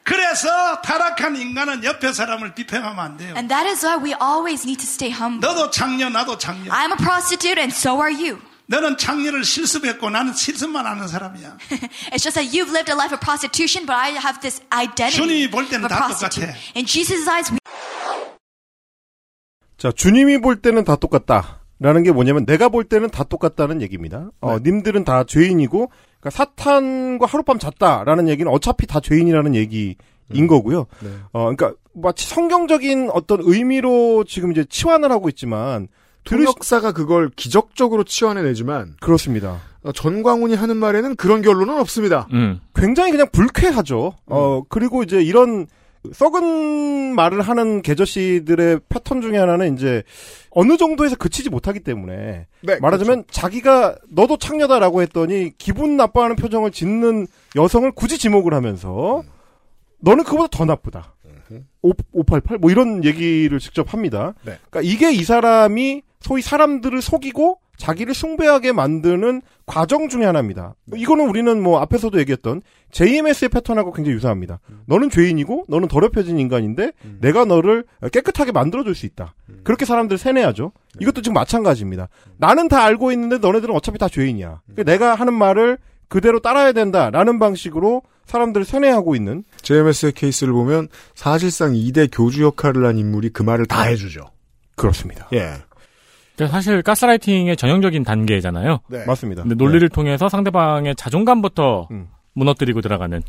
G: 그래서 타락한 인간은 옆에 사람을 비평하면 안 돼요.
H: And that is why we always need to stay humble.
G: 너도 창녀, 나도 창녀.
H: I'm a prostitute and so are you.
G: 너는 창녀를 실습했고 나는 실습만 하는 사람이야.
H: It's just that you've lived a life of prostitution, but I have this identity
G: 주님이 볼 때는 다. 똑같아.
H: In Jesus' eyes, we
B: 자, 주님이 볼 때는 다 똑같다. 라는 게 뭐냐면 내가 볼 때는 다 똑같다는 얘기입니다. 어, 님들은 다 죄인이고 그러니까 사탄과 하룻밤 잤다라는 얘기는 어차피 다 죄인이라는 얘기인 거고요. 어, 그러니까 마치 성경적인 어떤 의미로 지금 이제 치환을 하고 있지만.
C: 통역사가 그걸 기적적으로 치환해내지만
B: 그렇습니다.
C: 어, 전광훈이 하는 말에는 그런 결론은 없습니다.
D: 음.
B: 굉장히 그냥 불쾌하죠. 어, 그리고 이제 이런 썩은 말을 하는 개저씨들의 패턴 중에 하나는 이제 어느 정도에서 그치지 못하기 때문에
C: 네,
B: 말하자면 자기가 너도 창녀다라고 했더니 기분 나빠하는 표정을 짓는 여성을 굳이 지목을 하면서 너는 그보다 더 나쁘다. 5, 588? 뭐 이런 얘기를 직접 합니다.
C: 네.
B: 그러니까 이게 이 사람이 소위 사람들을 속이고 자기를 숭배하게 만드는 과정 중에 하나입니다. 이거는 우리는 뭐 앞에서도 얘기했던 JMS의 패턴하고 굉장히 유사합니다. 너는 죄인이고 너는 더럽혀진 인간인데 내가 너를 깨끗하게 만들어줄 수 있다. 그렇게 사람들 세뇌하죠. 이것도 지금 마찬가지입니다. 나는 다 알고 있는데 너네들은 어차피 다 죄인이야. 그러니까 내가 하는 말을 그대로 따라야 된다라는 방식으로 사람들을 세뇌하고 있는
C: JMS의 케이스를 보면 사실상 2대 교주 역할을 한 인물이 그 말을 다 해주죠.
B: 그렇습니다.
C: 예.
D: 그러니까 사실 가스라이팅의 전형적인 단계잖아요.
C: 네.
B: 맞습니다.
D: 근데 논리를 통해서 상대방의 자존감부터
B: 음.
D: 무너뜨리고 들어가는.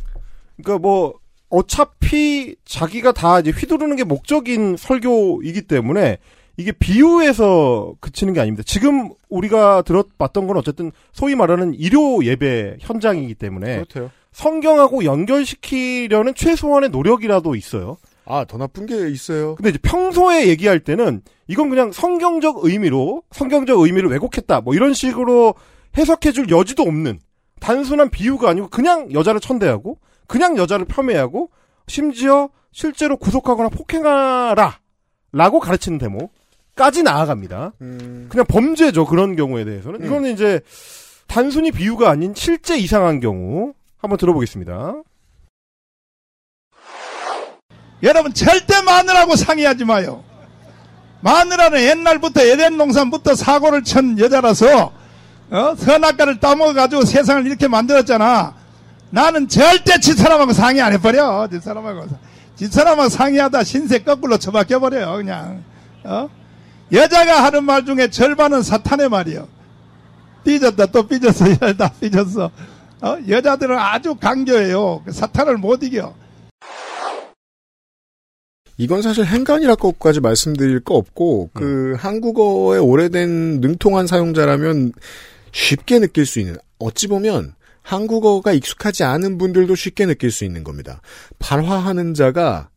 B: 그러니까 뭐 어차피 자기가 다 이제 휘두르는 게 목적인 설교이기 때문에 이게 비유에서 그치는 게 아닙니다. 지금 우리가 들어봤던 건 어쨌든 소위 말하는 일요 예배 현장이기 때문에
C: 그렇대요.
B: 성경하고 연결시키려는 최소한의 노력이라도 있어요.
C: 아, 더 나쁜 게 있어요.
B: 근데 이제 평소에 얘기할 때는 이건 그냥 성경적 의미로 성경적 의미를 왜곡했다 뭐 이런 식으로 해석해줄 여지도 없는 단순한 비유가 아니고 그냥 여자를 천대하고 그냥 여자를 폄훼하고 심지어 실제로 구속하거나 폭행하라 라고 가르치는 데모까지 나아갑니다.
C: 음,
B: 그냥 범죄죠 그런 경우에 대해서는 이거는 이제 단순히 비유가 아닌 실제 이상한 경우 한번 들어보겠습니다.
G: 여러분 절대 마누라하고 상의하지 마요. 마누라는 옛날부터 에덴 농산부터 사고를 친 여자라서 어? 선악과를 따먹어가지고 세상을 이렇게 만들었잖아. 나는 절대 집사람하고 상의 안 해버려. 집사람하고. 집사람하고 상의하다 신세 거꾸로 처박혀버려요, 그냥. 어? 여자가 하는 말 중에 절반은 사탄의 말이요. 삐졌다, 또 삐졌어, [laughs] 이다 삐졌어. 어? 여자들은 아주 강교해요. 사탄을 못 이겨.
C: 이건 사실 행간이라고까지 말씀드릴 거 없고 그 한국어의 오래된 능통한 사용자라면 쉽게 느낄 수 있는 어찌 보면 한국어가 익숙하지 않은 분들도 쉽게 느낄 수 있는 겁니다. 발화하는 자가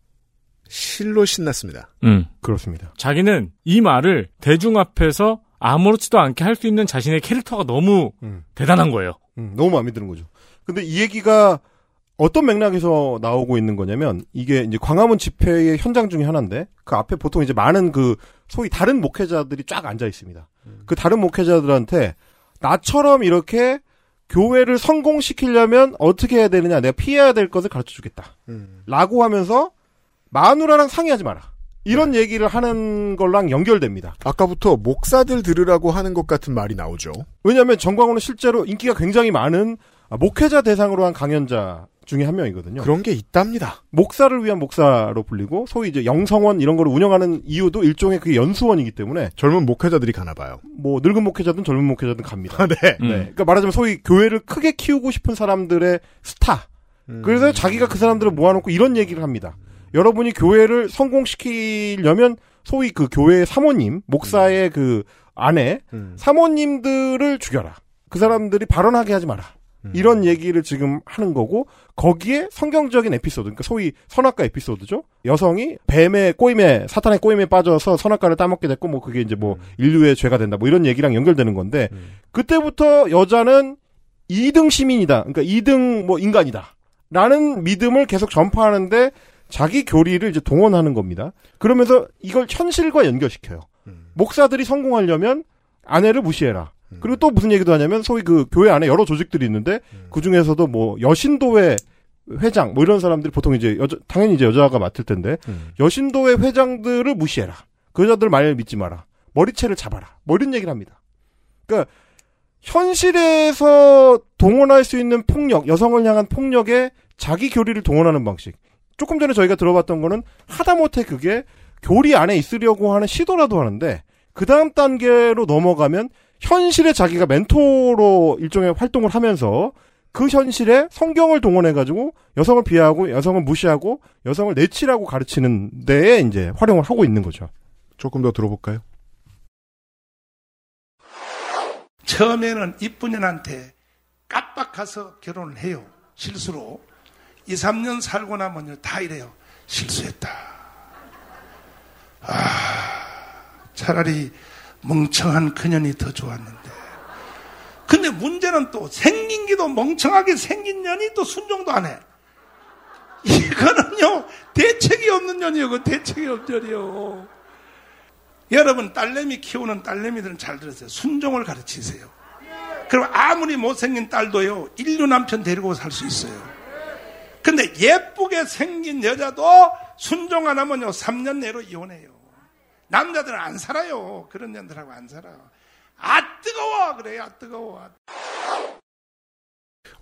C: 실로 신났습니다.
D: 음.
B: 그렇습니다.
D: 자기는 이 말을 대중 앞에서 아무렇지도 않게 할 수 있는 자신의 캐릭터가 너무
B: 음.
D: 대단한 거예요.
B: 음, 너무 마음에 드는 거죠. 근데 이 얘기가 어떤 맥락에서 나오고 있는 거냐면 이게 이제 광화문 집회의 현장 중에 하나인데 그 앞에 보통 이제 많은 그 소위 다른 목회자들이 쫙 앉아 있습니다. 그 다른 목회자들한테 나처럼 이렇게 교회를 성공시키려면 어떻게 해야 되느냐 내가 피해야 될 것을 가르쳐 주겠다. 라고 하면서 마누라랑 상의하지 마라. 이런 얘기를 하는 걸랑 연결됩니다.
C: 아까부터 목사들 들으라고 하는 것 같은 말이 나오죠.
B: 왜냐하면 정광호는 실제로 인기가 굉장히 많은 목회자 대상으로 한 강연자 중에 한 명이거든요.
C: 그런 게 있답니다.
B: 목사를 위한 목사로 불리고 소위 이제 영성원 이런 거를 운영하는 이유도 일종의 그 연수원이기 때문에
C: 젊은 목회자들이 가나 봐요.
B: 뭐 늙은 목회자든 젊은 목회자든 갑니다.
C: 네.
B: 네. 그러니까 말하자면 소위 교회를 크게 키우고 싶은 사람들의 스타. 그래서 자기가 그 사람들을 모아놓고 이런 얘기를 합니다. 여러분이 교회를 성공시키려면 소위 그 교회의 사모님, 목사의 그 아내, 사모님들을 죽여라. 그 사람들이 발언하게 하지 마라. 이런 얘기를 지금 하는 거고 거기에 성경적인 에피소드, 그러니까 소위 선악과 에피소드죠. 여성이 뱀의 꼬임에 사탄의 꼬임에 빠져서 선악과를 따먹게 됐고 뭐 그게 이제 뭐 인류의 죄가 된다. 뭐 이런 얘기랑 연결되는 건데 그때부터 여자는 2등 시민이다. 그러니까 2등 뭐 인간이다. 라는 믿음을 계속 전파하는데 자기 교리를 이제 동원하는 겁니다. 그러면서 이걸 현실과 연결시켜요. 목사들이 성공하려면 아내를 무시해라. 그리고 또 무슨 얘기도 하냐면 소위 그 교회 안에 여러 조직들이 있는데 그 중에서도 뭐 여신도회 회장 뭐 이런 사람들이 보통 이제 여자 당연히 이제 여자가 맡을 텐데 여신도회 회장들을 무시해라. 그 여자들 말 믿지 마라. 머리채를 잡아라. 뭐 이런 얘기를 합니다. 그러니까 현실에서 동원할 수 있는 폭력, 여성을 향한 폭력에 자기 교리를 동원하는 방식. 조금 전에 저희가 들어봤던 거는 하다못해 그게 교리 안에 있으려고 하는 시도라도 하는데 그 다음 단계로 넘어가면 현실에 자기가 멘토로 일종의 활동을 하면서 그 현실에 성경을 동원해가지고 여성을 비하하고 여성을 무시하고 여성을 내치라고 가르치는 데에 이제 활용을 하고 있는 거죠.
C: 조금 더 들어볼까요?
G: 처음에는 이쁜 년한테 깜빡가서 결혼을 해요. 실수로. 2, 3년 살고 나면요. 다 이래요. 실수했다. 아, 차라리 멍청한 그년이 더 좋았는데. 근데 문제는 또 생긴 게도 멍청하게 생긴 년이 또 순종도 안 해. 이거는요, 대책이 없는 년이요. 그 대책이 없는 년이요. 여러분, 딸내미 키우는 딸내미들은 잘 들으세요. 순종을 가르치세요. 그럼 아무리 못생긴 딸도요, 인류 남편 데리고 살 수 있어요. 근데 예쁘게 생긴 여자도 순종 안 하면요, 3년 내로 이혼해요. 남자들은 안 살아요. 그런 년들하고 안 살아. 아, 뜨거워! 그래요, 아, 뜨거워.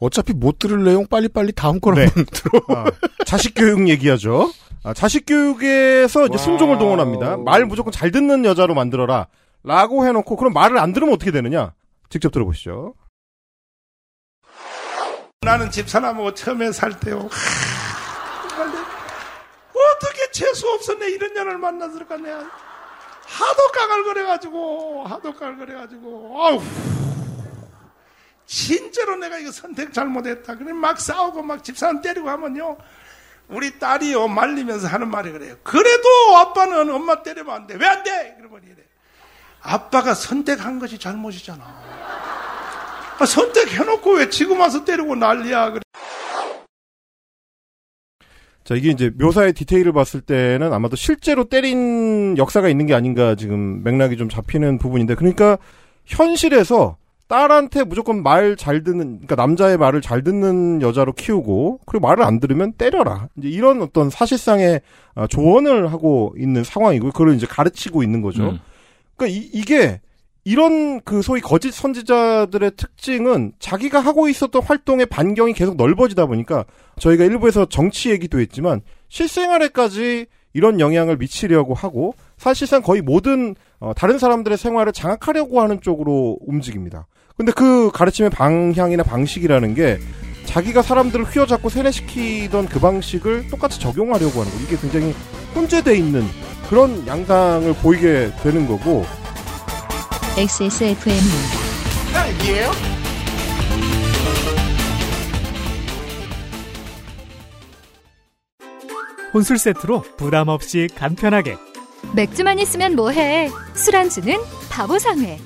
C: 어차피 못 들을 내용 빨리빨리 다음 걸
B: 네.
C: 들어.
B: 아, 자식 교육 얘기하죠. 아, 자식 교육에서 이제 순종을 동원합니다. 말 무조건 잘 듣는 여자로 만들어라. 라고 해놓고, 그럼 말을 안 들으면 어떻게 되느냐? 직접 들어보시죠.
G: 나는 집사람하고 처음에 살 때요. 어떻게 재수 내 이런 년을 만났을까 내가 하도 까갈거려가지고 하도 까갈거려가지고 아우 진짜로 내가 이거 선택 잘못했다. 그래 막 싸우고 막 집사람 때리고 하면요. 우리 딸이요 말리면서 하는 말이 그래요. 그래도 아빠는 엄마 때리면 안 돼. 왜 안 돼? 그러면 이래. 아빠가 선택한 것이 잘못이잖아. 아, 선택해놓고 왜 지금 와서 때리고 난리야. 그래.
B: 자, 이게 이제 묘사의 디테일을 봤을 때는 아마도 실제로 때린 역사가 있는 게 아닌가 지금 맥락이 좀 잡히는 부분인데, 그러니까 현실에서 딸한테 무조건 말 잘 듣는, 그러니까 남자의 말을 잘 듣는 여자로 키우고, 그리고 말을 안 들으면 때려라. 이제 이런 어떤 사실상의 아, 조언을 하고 있는 상황이고, 그걸 이제 가르치고 있는 거죠.
D: 음.
B: 그러니까 이, 이게 이런 그 소위 거짓 선지자들의 특징은 자기가 하고 있었던 활동의 반경이 계속 넓어지다 보니까 저희가 일부에서 정치 얘기도 했지만 실생활에까지 이런 영향을 미치려고 하고 사실상 거의 모든 어, 다른 사람들의 생활을 장악하려고 하는 쪽으로 움직입니다. 근데 그 가르침의 방향이나 방식이라는 게 자기가 사람들을 휘어잡고 세뇌시키던 그 방식을 똑같이 적용하려고 하는 거. 이게 굉장히 혼재돼 있는 그런 양상을 보이게 되는 거고
A: XSFM입니다.
F: 혼술 세트로 부담 없이 간편하게
E: 맥주만 있으면 뭐해? 술안주는 바보상회.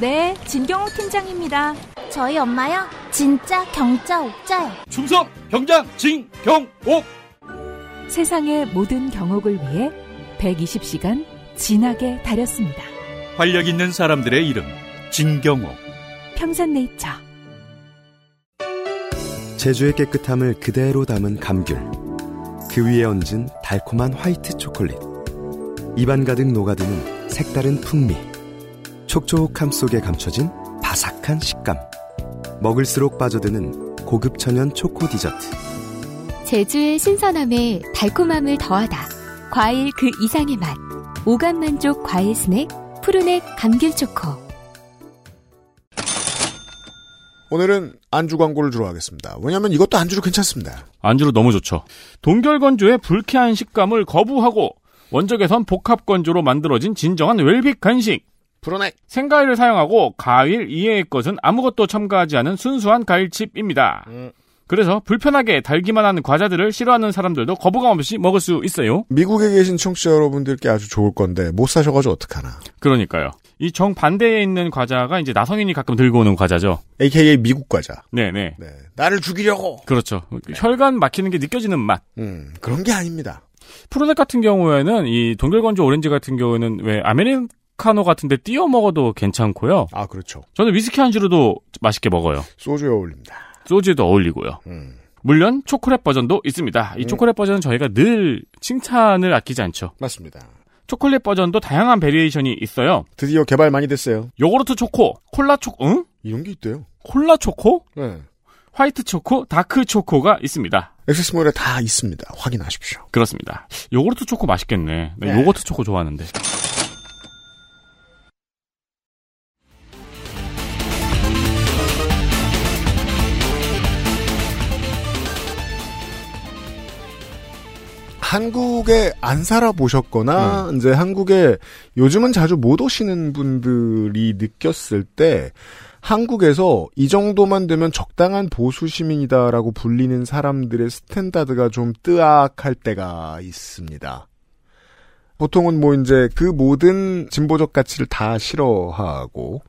I: 네, 진경호 팀장입니다.
J: 저희 엄마요? 진짜 경자 옥자요.
K: 충성 경장 진경옥
I: 세상의 모든 경옥을 위해 120시간 진하게 다렸습니다.
K: 활력 있는 사람들의 이름 진경옥.
I: 평산네이처.
L: 제주의 깨끗함을 그대로 담은 감귤. 그 위에 얹은 달콤한 화이트 초콜릿. 입안 가득 녹아드는 색다른 풍미. 촉촉함 속에 감춰진 바삭한 식감. 먹을수록 빠져드는 고급 천연 초코 디저트.
E: 제주의 신선함에 달콤함을 더하다. 과일 그 이상의 맛. 오감 만족 과일 스낵 푸르넥 감귤 초코.
C: 오늘은 안주 광고를 주로 하겠습니다. 왜냐하면 이것도 안주로 괜찮습니다.
D: 안주로 너무 좋죠. 동결건조의 불쾌한 식감을 거부하고 원적외선 복합건조로 만들어진 진정한 웰빅 간식.
C: 푸르넥.
D: 생과일을 사용하고 과일 이외의 것은 아무것도 첨가하지 않은 순수한 과일칩입니다.
C: 음.
D: 그래서 불편하게 달기만 하는 과자들을 싫어하는 사람들도 거부감 없이 먹을 수 있어요.
C: 미국에 계신 청취자 여러분들께 아주 좋을 건데 못 사셔가지고 어떡하나.
D: 그러니까요. 이 정반대에 있는 과자가 이제 나성인이 가끔 들고 오는 과자죠.
C: AKA 미국 과자.
D: 네네.
C: 네. 나를 죽이려고.
D: 그렇죠. 혈관 막히는 게 느껴지는 맛.
C: 음, 그런 게 아닙니다.
D: 푸르넥 같은 경우에는 이 동결건조 오렌지 같은 경우에는 왜 아메리카노 같은데 띄워 먹어도 괜찮고요.
C: 아, 그렇죠.
D: 저는 위스키 안주로도 맛있게 먹어요.
C: 소주에 어울립니다.
D: 소주에도 어울리고요.
C: 음.
D: 물론 초콜릿 버전도 있습니다. 이
C: 음.
D: 초콜릿 버전은 저희가 늘 칭찬을 아끼지 않죠.
C: 맞습니다.
D: 초콜릿 버전도 다양한 variation이 있어요.
C: 드디어 개발 많이 됐어요.
D: 요거르트 초코, 콜라 초코, 응?
C: 이런 게 있대요.
D: 콜라 초코,
C: 네.
D: 화이트 초코, 다크 초코가 있습니다.
C: 액세스몰에 다 있습니다. 확인하십시오.
D: 그렇습니다. 요거르트 초코 맛있겠네. 나
C: 네.
D: 요거트 초코 좋아하는데.
C: 한국에 안 살아보셨거나, 이제 한국에 요즘은 자주 못 오시는 분들이 느꼈을 때, 한국에서 이 정도만 되면 적당한 보수 시민이다라고 불리는 사람들의 스탠다드가 좀 뜨악할 때가 있습니다. 보통은 뭐 이제 그 모든 진보적 가치를 다 싫어하고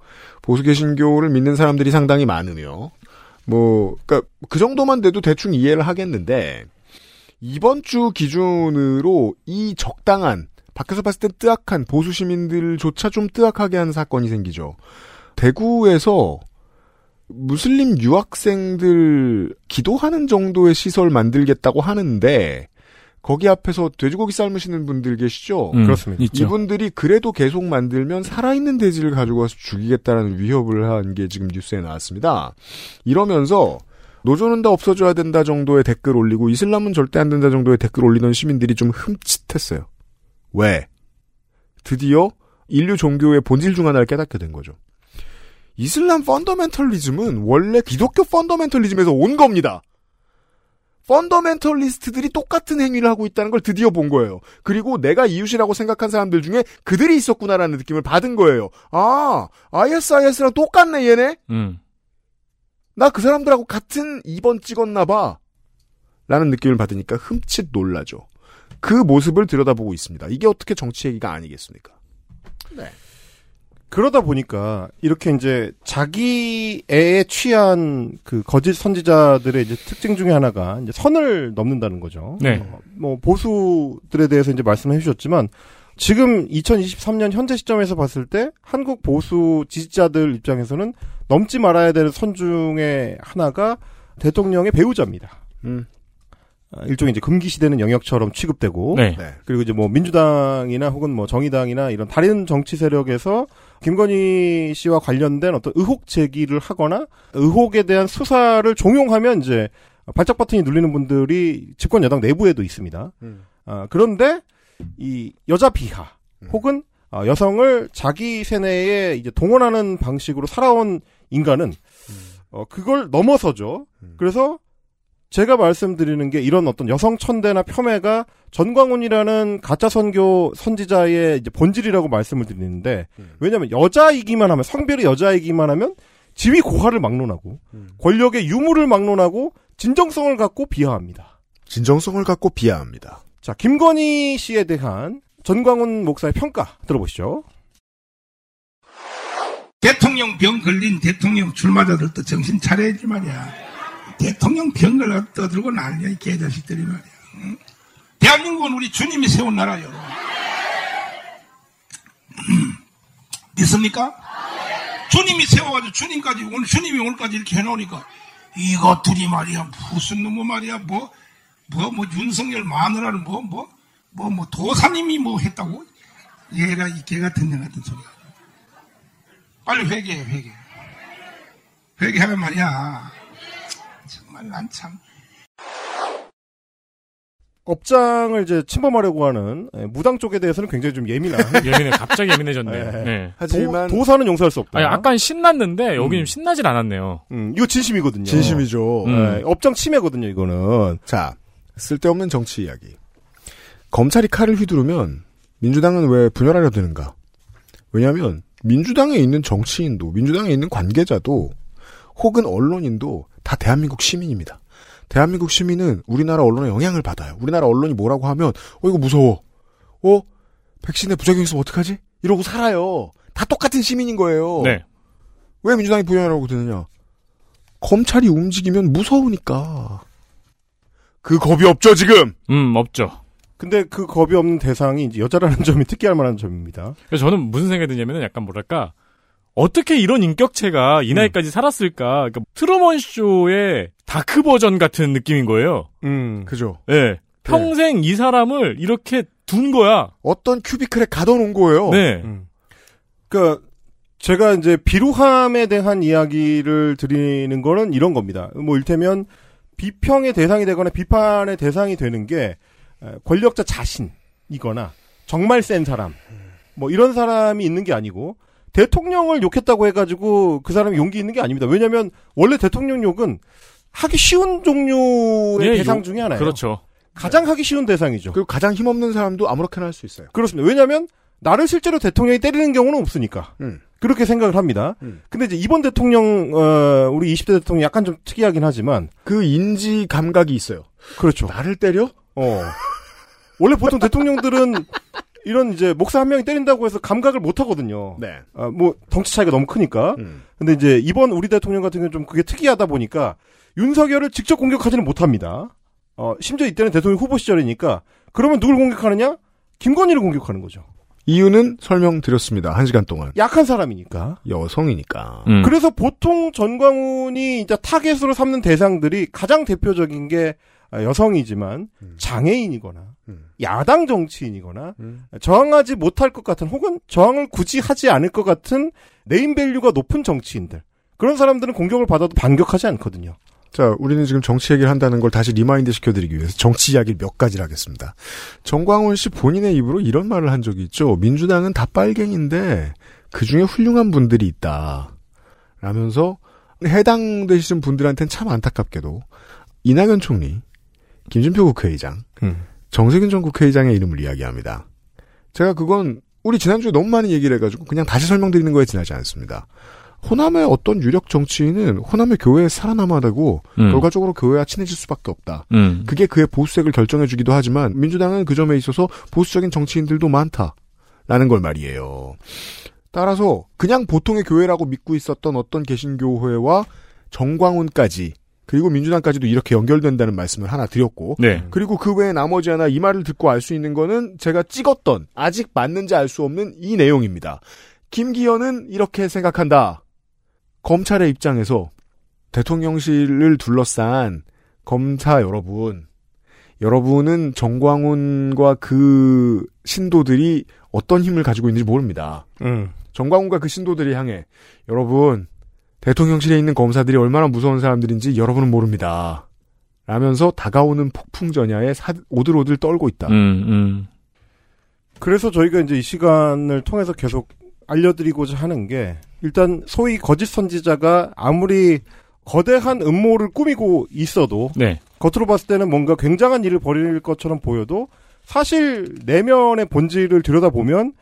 C: 보수 개신교를 믿는 사람들이 상당히 많으며 뭐 그러니까 그 정도만 돼도 대충 이해를 하겠는데 이번 주 기준으로 이 적당한 밖에서 봤을 때 뜨악한 보수 시민들조차 좀 뜨악하게 하는 사건이 생기죠. 대구에서 무슬림 유학생들 기도하는 정도의 시설 만들겠다고 하는데 거기 앞에서 돼지고기 삶으시는 분들 계시죠?
D: 음,
B: 그렇습니다.
D: 있죠.
C: 이분들이 그래도 계속 만들면 살아있는 돼지를 가지고 와서 죽이겠다라는 위협을 한 게 지금 뉴스에 나왔습니다. 이러면서 노조는 다 없어져야 된다 정도의 댓글 올리고 이슬람은 절대 안 된다 정도의 댓글 올리던 시민들이 좀 흠칫했어요. 왜? 드디어 인류 종교의 본질 중 하나를 깨닫게 된 거죠. 이슬람 펀더멘털리즘은 원래 기독교 펀더멘털리즘에서 온 겁니다. 펀더멘털리스트들이 똑같은 행위를 하고 있다는 걸 드디어 본 거예요. 그리고 내가 이웃이라고 생각한 사람들 중에 그들이 있었구나라는 느낌을 받은 거예요. 아, ISIS랑 똑같네 얘네?
D: 음.
C: 나 그 사람들하고 같은 2번 찍었나 봐. 라는 느낌을 받으니까 흠칫 놀라죠. 그 모습을 들여다보고 있습니다. 이게 어떻게 정치 얘기가 아니겠습니까?
B: 그러다 보니까 이렇게 이제 자기 애에 취한 그 거짓 선지자들의 이제 특징 중에 하나가 이제 선을 넘는다는 거죠.
D: 네.
B: 어, 뭐 보수들에 대해서 이제 말씀해 주셨지만 지금 2023년 현재 시점에서 봤을 때 한국 보수 지지자들 입장에서는 넘지 말아야 되는 선 중에 하나가 대통령의 배우자입니다.
C: 음.
B: 아, 일종의 이제 금기시되는 영역처럼 취급되고
D: 네.
B: 그리고 이제 뭐 민주당이나 혹은 뭐 정의당이나 이런 다른 정치 세력에서 김건희 씨와 관련된 어떤 의혹 제기를 하거나 의혹에 대한 수사를 종용하면 이제 발작 버튼이 눌리는 분들이 집권 여당 내부에도 있습니다. 아, 그런데 이 여자 비하 혹은 아, 여성을 자기 세뇌에 이제 동원하는 방식으로 살아온 인간은 어, 그걸 넘어서죠. 그래서 제가 말씀드리는 게 이런 어떤 여성 천대나 폄훼가 전광훈이라는 가짜 선교 선지자의 이제 본질이라고 말씀을 드리는데 왜냐하면 여자이기만 하면 성별이 여자이기만 하면 지위 고하를 막론하고 권력의 유무를 막론하고 진정성을 갖고 비하합니다.
C: 진정성을 갖고 비하합니다.
B: 자 김건희 씨에 대한 전광훈 목사의 평가 들어보시죠.
M: 대통령 병 걸린 대통령 출마자들 도 정신 차려야지 말이야. 대통령 병 걸려 떠들고 난리야, 이 개자식들이 말이야. 응? 대한민국은 우리 주님이 세운 나라요. 음, 믿습니까? 주님이 세워가지고 주님까지, 오늘 주님이 오늘까지 이렇게 해놓으니까 이것들이 말이야, 무슨 놈의 말이야, 뭐, 뭐, 뭐, 윤석열 마누라를 뭐, 뭐, 뭐, 뭐, 도사님이 뭐 했다고? 얘가 이 개 같은 년 같은 소리야. 빨리 회개해, 회개. 회개하면 말이야. 정말 난 참.
B: 업장을 이제 침범하려고 하는 예, 무당 쪽에 대해서는 굉장히 좀 예민한. [laughs]
D: 예민해. 갑자기 예민해졌네요.
B: 예.
D: 네.
B: 하지만 도, 사는 용서할 수 없다.
D: 아니, 아까 신났는데 여기는 신나질 않았네요.
B: 음, 이거 진심이거든요.
C: 진심이죠.
D: 음.
B: 예, 업장 침해거든요, 이거는.
C: 자, 쓸데없는 정치 이야기. 검찰이 칼을 휘두르면 민주당은 왜 분열하려 드는가? 왜냐하면 민주당에 있는 정치인도 민주당에 있는 관계자도 혹은 언론인도 다 대한민국 시민입니다. 대한민국 시민은 우리나라 언론에 영향을 받아요. 우리나라 언론이 뭐라고 하면 어 이거 무서워. 어 백신에 부작용 있으면 어떡하지? 이러고 살아요. 다 똑같은 시민인 거예요.
D: 네.
C: 왜 민주당이 부연하라고 드느냐? 검찰이 움직이면 무서우니까. 그 겁이 없죠 지금.
D: 음, 없죠.
B: 근데 그 겁이 없는 대상이 이제 여자라는 [laughs] 점이 특이할 만한 점입니다.
D: 그래서 저는 무슨 생각이 드냐면 약간 뭐랄까 어떻게 이런 인격체가 이 나이까지 살았을까? 그러니까 트루먼 쇼의 dark 버전 같은 느낌인 거예요.
B: 음.
C: 그죠.
D: 예. 평생 이 사람을 이렇게 둔 거야.
C: 어떤 cubicle에 가둬놓은 거예요.
D: 네.
B: 음. 그러니까 제가 이제 비루함에 대한 이야기를 드리는 거는 이런 겁니다. 뭐 일테면 비평의 대상이 되거나 비판의 대상이 되는 게 에, 권력자 자신이거나 정말 센 사람 뭐 이런 사람이 있는 게 아니고 대통령을 욕했다고 해가지고 그 사람이 용기 있는 게 아닙니다. 왜냐하면 원래 대통령 욕은 하기 쉬운 종류의
D: 예,
B: 대상
D: 욕-
B: 중에 하나예요.
D: 그렇죠.
B: 가장 하기 쉬운 대상이죠.
C: 그리고 가장 힘없는 사람도 아무렇게나 할 수 있어요.
B: 그렇습니다. 왜냐하면 나를 실제로 대통령이 때리는 경우는 없으니까.
C: 음.
B: 그렇게 생각을 합니다.
C: 음.
B: 근데 이제 이번 대통령, 어, 우리 20대 대통령 약간 좀 특이하긴 하지만.
C: 그 인지 감각이 있어요.
B: 그렇죠.
C: 나를 때려?
B: 어. 원래 보통 대통령들은 [laughs] 이런 이제 목사 한 명이 때린다고 해서 감각을 못 하거든요.
C: 네.
B: 아, 뭐, 덩치 차이가 너무 크니까.
C: 음.
B: 근데 이제 이번 우리 대통령 같은 경우는 좀 그게 특이하다 보니까 윤석열을 직접 공격하지는 못합니다. 어, 심지어 이때는 대통령 후보 시절이니까 그러면 누굴 공격하느냐? 김건희를 공격하는 거죠.
C: 이유는 설명드렸습니다. 한 시간 동안.
B: 약한 사람이니까.
C: 여성이니까.
D: 음.
B: 그래서 보통 전광훈이 이제 타겟으로 삼는 대상들이 가장 대표적인 게 아, 여성이지만 장애인이거나 야당 정치인이거나 저항하지 못할 것 같은 혹은 저항을 굳이 하지 않을 것 같은 네임밸류가 높은 정치인들 그런 사람들은 공격을 받아도 반격하지 않거든요.
C: 자, 우리는 지금 정치 얘기를 한다는 걸 다시 remind 시켜드리기 위해서 정치 이야기를 몇 가지를 하겠습니다. 전광훈 씨 본인의 입으로 이런 말을 한 적이 있죠. 민주당은 다 빨갱인데 그 중에 훌륭한 분들이 있다. 라면서 해당되시는 분들한테는 참 안타깝게도 이낙연 총리, 김진표 국회의장, 정세균 전 국회의장의 이름을 이야기합니다. 제가 그건 우리 지난주에 너무 많은 얘기를 해가지고 그냥 다시 설명드리는 거에 지나지 않습니다. 호남의 어떤 유력 정치인은 호남의 교회에 살아남아야 되고
D: 음.
C: 결과적으로 교회와 친해질 수밖에 없다.
D: 음.
C: 그게 그의 보수색을 결정해주기도 하지만 민주당은 그 점에 있어서 보수적인 정치인들도 많다라는 걸 말이에요. 따라서 그냥 보통의 교회라고 믿고 있었던 어떤 개신교회와 정광훈까지 그리고 민주당까지도 이렇게 연결된다는 말씀을 하나 드렸고
D: 네.
C: 그리고 그 외에 나머지 하나 이 말을 듣고 알 수 있는 거는 제가 찍었던 아직 맞는지 알 수 없는 이 내용입니다. 김기현은 이렇게 생각한다. 검찰의 입장에서 대통령실을 둘러싼 검사 여러분 여러분은 정광훈과 그 신도들이 어떤 힘을 가지고 있는지 모릅니다.
B: 음.
C: 정광훈과 그 신도들이 향해 여러분 대통령실에 있는 검사들이 얼마나 무서운 사람들인지 여러분은 모릅니다. 라면서 다가오는 폭풍 전야에 사- 오들오들 떨고 있다.
D: 음, 음.
B: 그래서 저희가 이제 이 시간을 통해서 계속 알려드리고자 하는 게 일단 소위 거짓 선지자가 아무리 거대한 음모를 꾸미고 있어도
D: 네.
B: 겉으로 봤을 때는 뭔가 굉장한 일을 벌일 것처럼 보여도 사실 내면의 본질을 들여다보면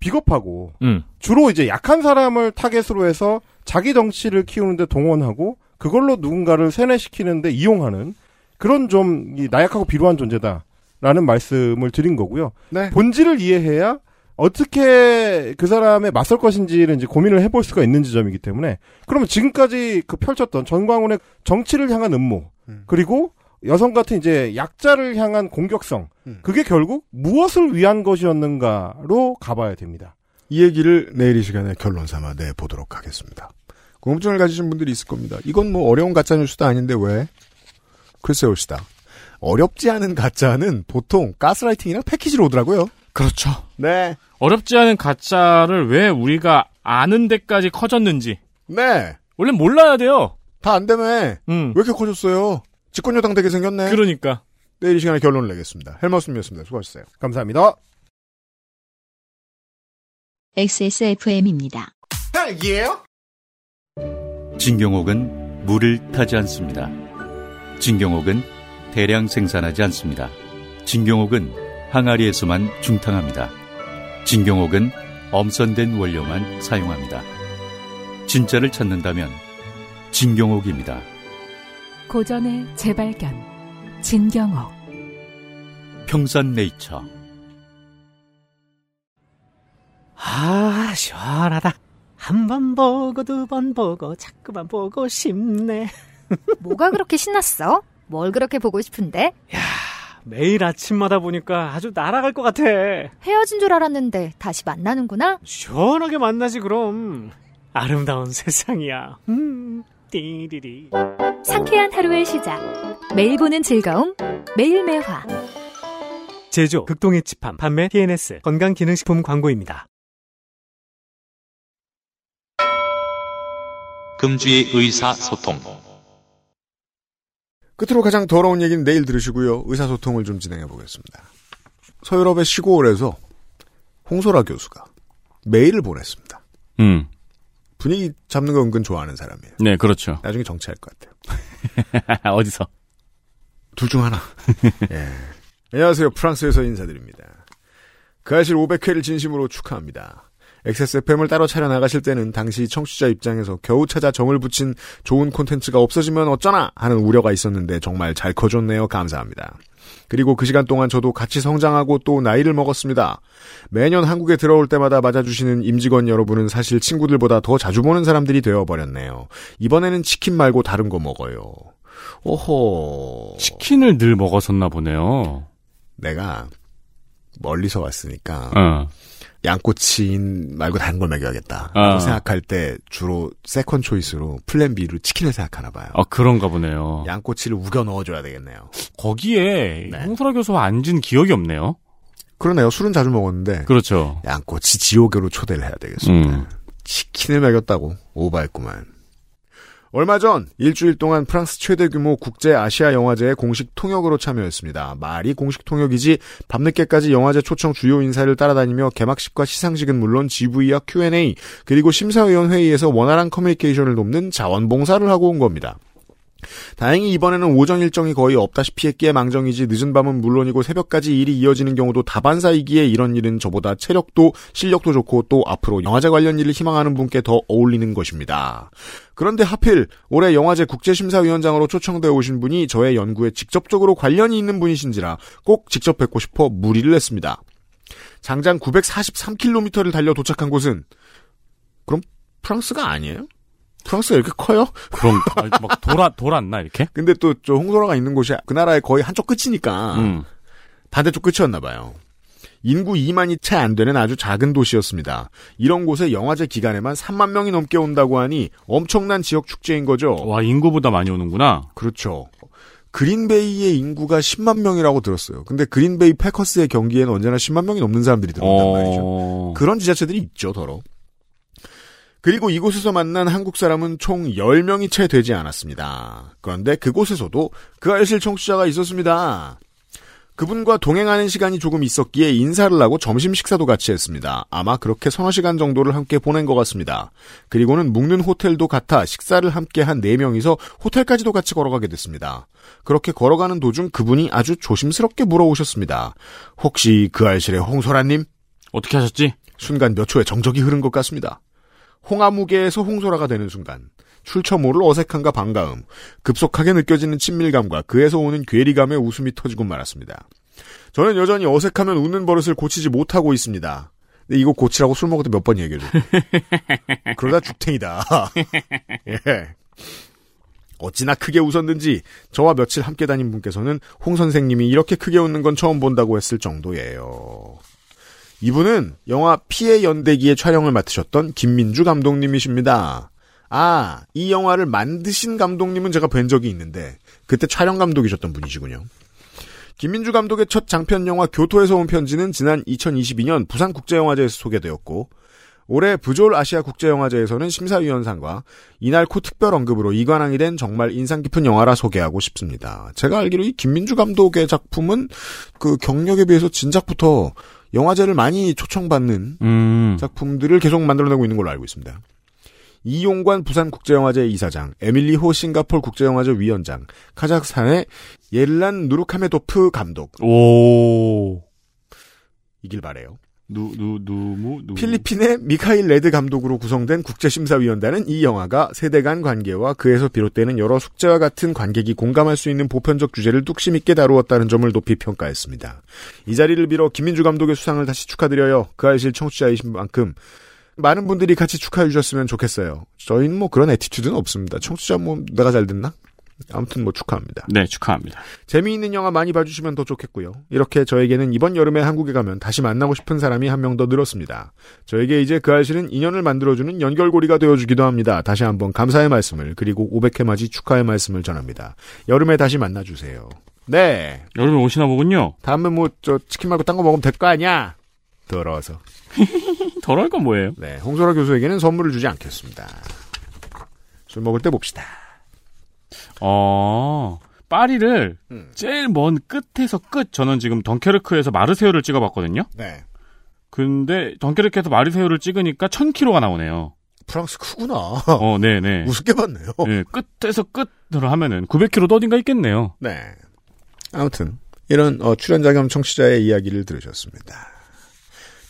B: 비겁하고
D: 음.
B: 주로 이제 약한 사람을 타겟으로 해서 자기 정치를 키우는데 동원하고 그걸로 누군가를 세뇌시키는데 이용하는 그런 좀이 나약하고 비루한 존재다라는 말씀을 드린 거고요.
C: 네.
B: 본질을 이해해야 어떻게 그 사람에 맞설 것인지를 이제 고민을 해볼 수가 있는 지점이기 때문에 그러면 지금까지 그 펼쳤던 전광훈의 정치를 향한 음모 그리고 여성 같은 이제 약자를 향한 공격성 그게 결국 무엇을 위한 것이었는가로 가봐야 됩니다.
C: 이 얘기를 내일 이 시간에 결론 삼아 내 보도록 하겠습니다. 궁금증을 가지신 분들이 있을 겁니다. 이건 뭐 어려운 가짜 뉴스도 아닌데 왜? 글쎄요, 시다. 어렵지 않은 가짜는 보통 가스라이팅이랑 패키지로 오더라고요.
D: 그렇죠.
C: 네.
D: 어렵지 않은 가짜를 왜 우리가 아는 데까지 커졌는지.
C: 네.
D: 원래 몰라야 돼요.
C: 다 안 되면
D: 음.
C: 왜 이렇게 커졌어요? 집권여당 되게 생겼네.
D: 그러니까.
C: 내일 이 시간에 결론을 내겠습니다. 헬머스님이었습니다. 수고하셨어요.
B: 감사합니다.
A: XSFM입니다.
B: 헬기예요?
K: 진경옥은 물을 타지 않습니다. 진경옥은 대량 생산하지 않습니다. 진경옥은 항아리에서만 중탕합니다. 진경옥은 엄선된 원료만 사용합니다. 진짜를 찾는다면 진경옥입니다.
I: 고전의 재발견. 진경옥.
K: 평산네이처
N: 아, 시원하다. 한 번 보고 두 번 보고 자꾸만 보고 싶네.
O: 뭐가 그렇게 신났어? 뭘 그렇게 보고 싶은데?
N: 매일 아침마다 보니까 아주 날아갈 것 같아.
O: 헤어진 줄 알았는데 다시 만나는구나?
N: 시원하게 만나지 그럼. 아름다운 세상이야. 음, 띠리리.
E: 상쾌한 하루의 시작. 매일 보는 즐거움. 매일 매화.
F: 제조 극동의 집함 판매 TNS 건강기능식품 광고입니다.
P: 금주의 의사소통.
C: 끝으로 가장 더러운 얘기는 내일 들으시고요. 의사소통을 좀 진행해 보겠습니다. 서유럽의 시골에서 홍소라 교수가 메일을 보냈습니다.
D: 음.
C: 분위기 잡는 거 은근 좋아하는 사람이에요.
D: 네, 그렇죠.
C: 나중에 정치할 것 같아요. [laughs]
D: 어디서?
C: 둘 중 하나. [laughs] 예. 안녕하세요. 프랑스에서 인사드립니다. 그 아실 500회를 진심으로 축하합니다. XSFM을 따로 차려 나가실 때는 당시 청취자 입장에서 겨우 찾아 정을 붙인 좋은 콘텐츠가 없어지면 어쩌나 하는 우려가 있었는데 정말 잘 커줬네요. 감사합니다. 그리고 그 시간 동안 저도 같이 성장하고 또 나이를 먹었습니다. 매년 한국에 들어올 때마다 맞아주시는 임직원 여러분은 사실 친구들보다 더 자주 보는 사람들이 되어버렸네요. 이번에는 치킨 말고 다른 거 먹어요. 오호.
D: 치킨을 늘 먹었었나 보네요.
C: 내가 멀리서 왔으니까
D: 어.
C: 양꼬치인 말고 다른 걸 먹여야겠다.
D: 어.
C: 라고 생각할 때 주로 second choice로 plan B로 치킨을 생각하나 봐요.
D: 아, 그런가 보네요.
C: 양꼬치를 우겨 넣어줘야 되겠네요.
D: 거기에
C: 네.
D: 홍소라 교수가 앉은 기억이 없네요.
C: 그러네요. 술은 자주 먹었는데
D: 그렇죠.
C: 양꼬치 지옥으로 초대를 해야 되겠습니다.
D: 음.
C: 치킨을 먹였다고 오바했구만. 얼마 전 일주일 동안 프랑스 최대 규모 국제 아시아 영화제에 공식 통역으로 참여했습니다. 말이 공식 통역이지 밤늦게까지 영화제 초청 주요 인사를 따라다니며 개막식과 시상식은 물론 GV와 Q&A 그리고 심사위원 회의에서 원활한 커뮤니케이션을 돕는 자원봉사를 하고 온 겁니다. 다행히 이번에는 오전 일정이 거의 없다시피 했기에 망정이지 늦은 밤은 물론이고 새벽까지 일이 이어지는 경우도 다반사이기에 이런 일은 저보다 체력도 실력도 좋고 또 앞으로 영화제 관련 일을 희망하는 분께 더 어울리는 것입니다. 그런데 하필 올해 영화제 국제심사위원장으로 초청되어 오신 분이 저의 연구에 직접적으로 관련이 있는 분이신지라 꼭 직접 뵙고 싶어 무리를 했습니다. 장장 943km를 달려 도착한 곳은 그럼 프랑스가 아니에요? 프랑스가 이렇게 커요?
D: 그럼 아, 막 돌아 돌았나 이렇게?
C: 근데 또 저 홍소라가 있는 곳이 그 나라의 거의 한쪽 끝이니까
D: 음.
C: 반대쪽 끝이었나 봐요. 인구 2만이 채 안 되는 아주 작은 도시였습니다. 이런 곳에 영화제 기간에만 3만 명이 넘게 온다고 하니 엄청난 지역 축제인 거죠.
D: 와 인구보다 많이 오는구나.
C: 그렇죠. 그린베이의 인구가 10만 명이라고 들었어요. 근데 그린베이 패커스의 경기에는 언제나 10만 명이 넘는 사람들이 들어온단 말이죠. 그런 지자체들이 있죠, 더러. 그리고 이곳에서 만난 한국 사람은 총 10명이 채 되지 않았습니다. 그런데 그곳에서도 그 알실 청취자가 있었습니다. 그분과 동행하는 시간이 조금 있었기에 인사를 하고 점심 식사도 같이 했습니다. 아마 그렇게 서너 시간 정도를 함께 보낸 것 같습니다. 그리고는 묵는 호텔도 같아 식사를 함께 한 4명이서 호텔까지도 같이 걸어가게 됐습니다. 그렇게 걸어가는 도중 그분이 아주 조심스럽게 물어오셨습니다. 혹시 그 알실의 홍소라님?
D: 어떻게 하셨지?
C: 순간 몇 초의 정적이 흐른 것 같습니다. 홍아무개에서 홍소라가 되는 순간 출처 모를 어색함과 반가움, 급속하게 느껴지는 친밀감과 그에서 오는 괴리감의 웃음이 터지고 말았습니다. 저는 여전히 어색하면 웃는 버릇을 고치지 못하고 있습니다. 근데 이거 고치라고 술때몇번 얘기해줘. [laughs] 그러다 죽탱이다. [laughs] 예. 어찌나 크게 웃었는지 저와 며칠 함께 다닌 분께서는 홍 선생님이 이렇게 크게 웃는 건 처음 본다고 했을 정도예요. 이분은 영화 피해 연대기의 촬영을 맡으셨던 김민주 감독님이십니다. 아, 이 영화를 만드신 감독님은 제가 뵌 적이 있는데 그때 촬영 감독이셨던 분이시군요. 김민주 감독의 첫 장편 영화 교토에서 온 편지는 지난 2022년 부산국제영화제에서 소개되었고 올해 부졸 아시아 국제영화제에서는 심사위원상과 이날 코 특별 언급으로 이관왕이 된 정말 인상 깊은 영화라 소개하고 싶습니다. 제가 알기로 이 김민주 감독의 작품은 그 경력에 비해서 진작부터 영화제를 많이 초청받는
D: 음.
C: 작품들을 계속 만들어내고 있는 걸로 알고 있습니다. 이용관 부산국제영화제 이사장, 에밀리호 싱가폴 국제영화제 위원장, 카자흐스탄의 옐란 누르카메도프 감독.
D: 오.
C: 이길 바래요.
D: 누, 누, 누무, 누.
C: 필리핀의 미카일 레드 감독으로 구성된 국제심사위원단은 이 영화가 세대 간 관계와 그에서 비롯되는 여러 숙제와 같은 관객이 공감할 수 있는 보편적 주제를 뚝심 있게 다루었다는 점을 높이 평가했습니다. 이 자리를 빌어 김민주 감독의 수상을 다시 축하드려요. 그 알실 청취자이신 만큼 많은 분들이 같이 축하해 주셨으면 좋겠어요. 저희는 뭐 그런 애티튜드는 없습니다. 청취자 뭐 내가 잘 됐나? 아무튼 뭐 축하합니다.
D: 네, 축하합니다.
C: 재미있는 영화 많이 봐주시면 더 좋겠고요. 이렇게 저에게는 이번 여름에 한국에 가면 다시 만나고 싶은 사람이 한 명 더 늘었습니다. 저에게 이제 그 알실은 인연을 만들어주는 연결고리가 되어주기도 합니다. 다시 한번 감사의 말씀을 그리고 500회 맞이 축하의 말씀을 전합니다. 여름에 다시 만나주세요. 네.
D: 여름에 오시나 보군요.
C: 다음에 뭐 저 치킨 말고 딴 거 먹으면 될 거 아니야. 더러워서. [laughs]
D: 더러울 건 뭐예요?
C: 네, 홍소라 교수에게는 선물을 주지 않겠습니다. 술 먹을 때 봅시다.
D: 어, 파리를
C: 음.
D: 제일 먼 끝에서 끝, 저는 지금 덩케르크에서 마르세유를 찍어봤거든요?
C: 네.
D: 근데 덩케르크에서 마르세유를 찍으니까 1000km가 나오네요.
C: 프랑스 크구나.
D: 어, 네네.
C: 우습게 봤네요.
D: 네, 끝에서 끝으로 하면은 900km도 어딘가 있겠네요.
C: 네. 아무튼 이런 어, 출연자 겸 청취자의 이야기를 들으셨습니다.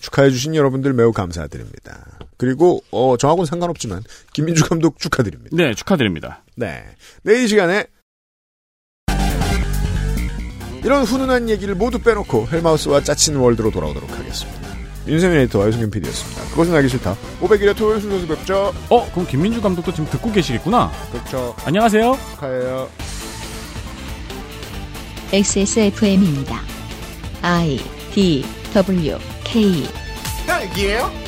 C: 축하해주신 여러분들 매우 감사드립니다. 그리고 어, 저하고는 상관없지만 김민주 감독 축하드립니다.
D: 네, 축하드립니다.
C: 네. 내일 이 시간에 이런 훈훈한 얘기를 모두 빼놓고 헬마우스와 짜친 월드로 돌아오도록 하겠습니다. 윤세민 에디터와 유승균 PD였습니다. 그것은 알기 싫다. 500일의 토요일 순서에서 뵙죠.
D: 어, 그럼 김민주 감독도 지금 듣고 계시겠구나.
C: 그렇죠.
D: 안녕하세요.
C: 축하해요.
A: XSFM입니다. I D W K
B: 딸기예요?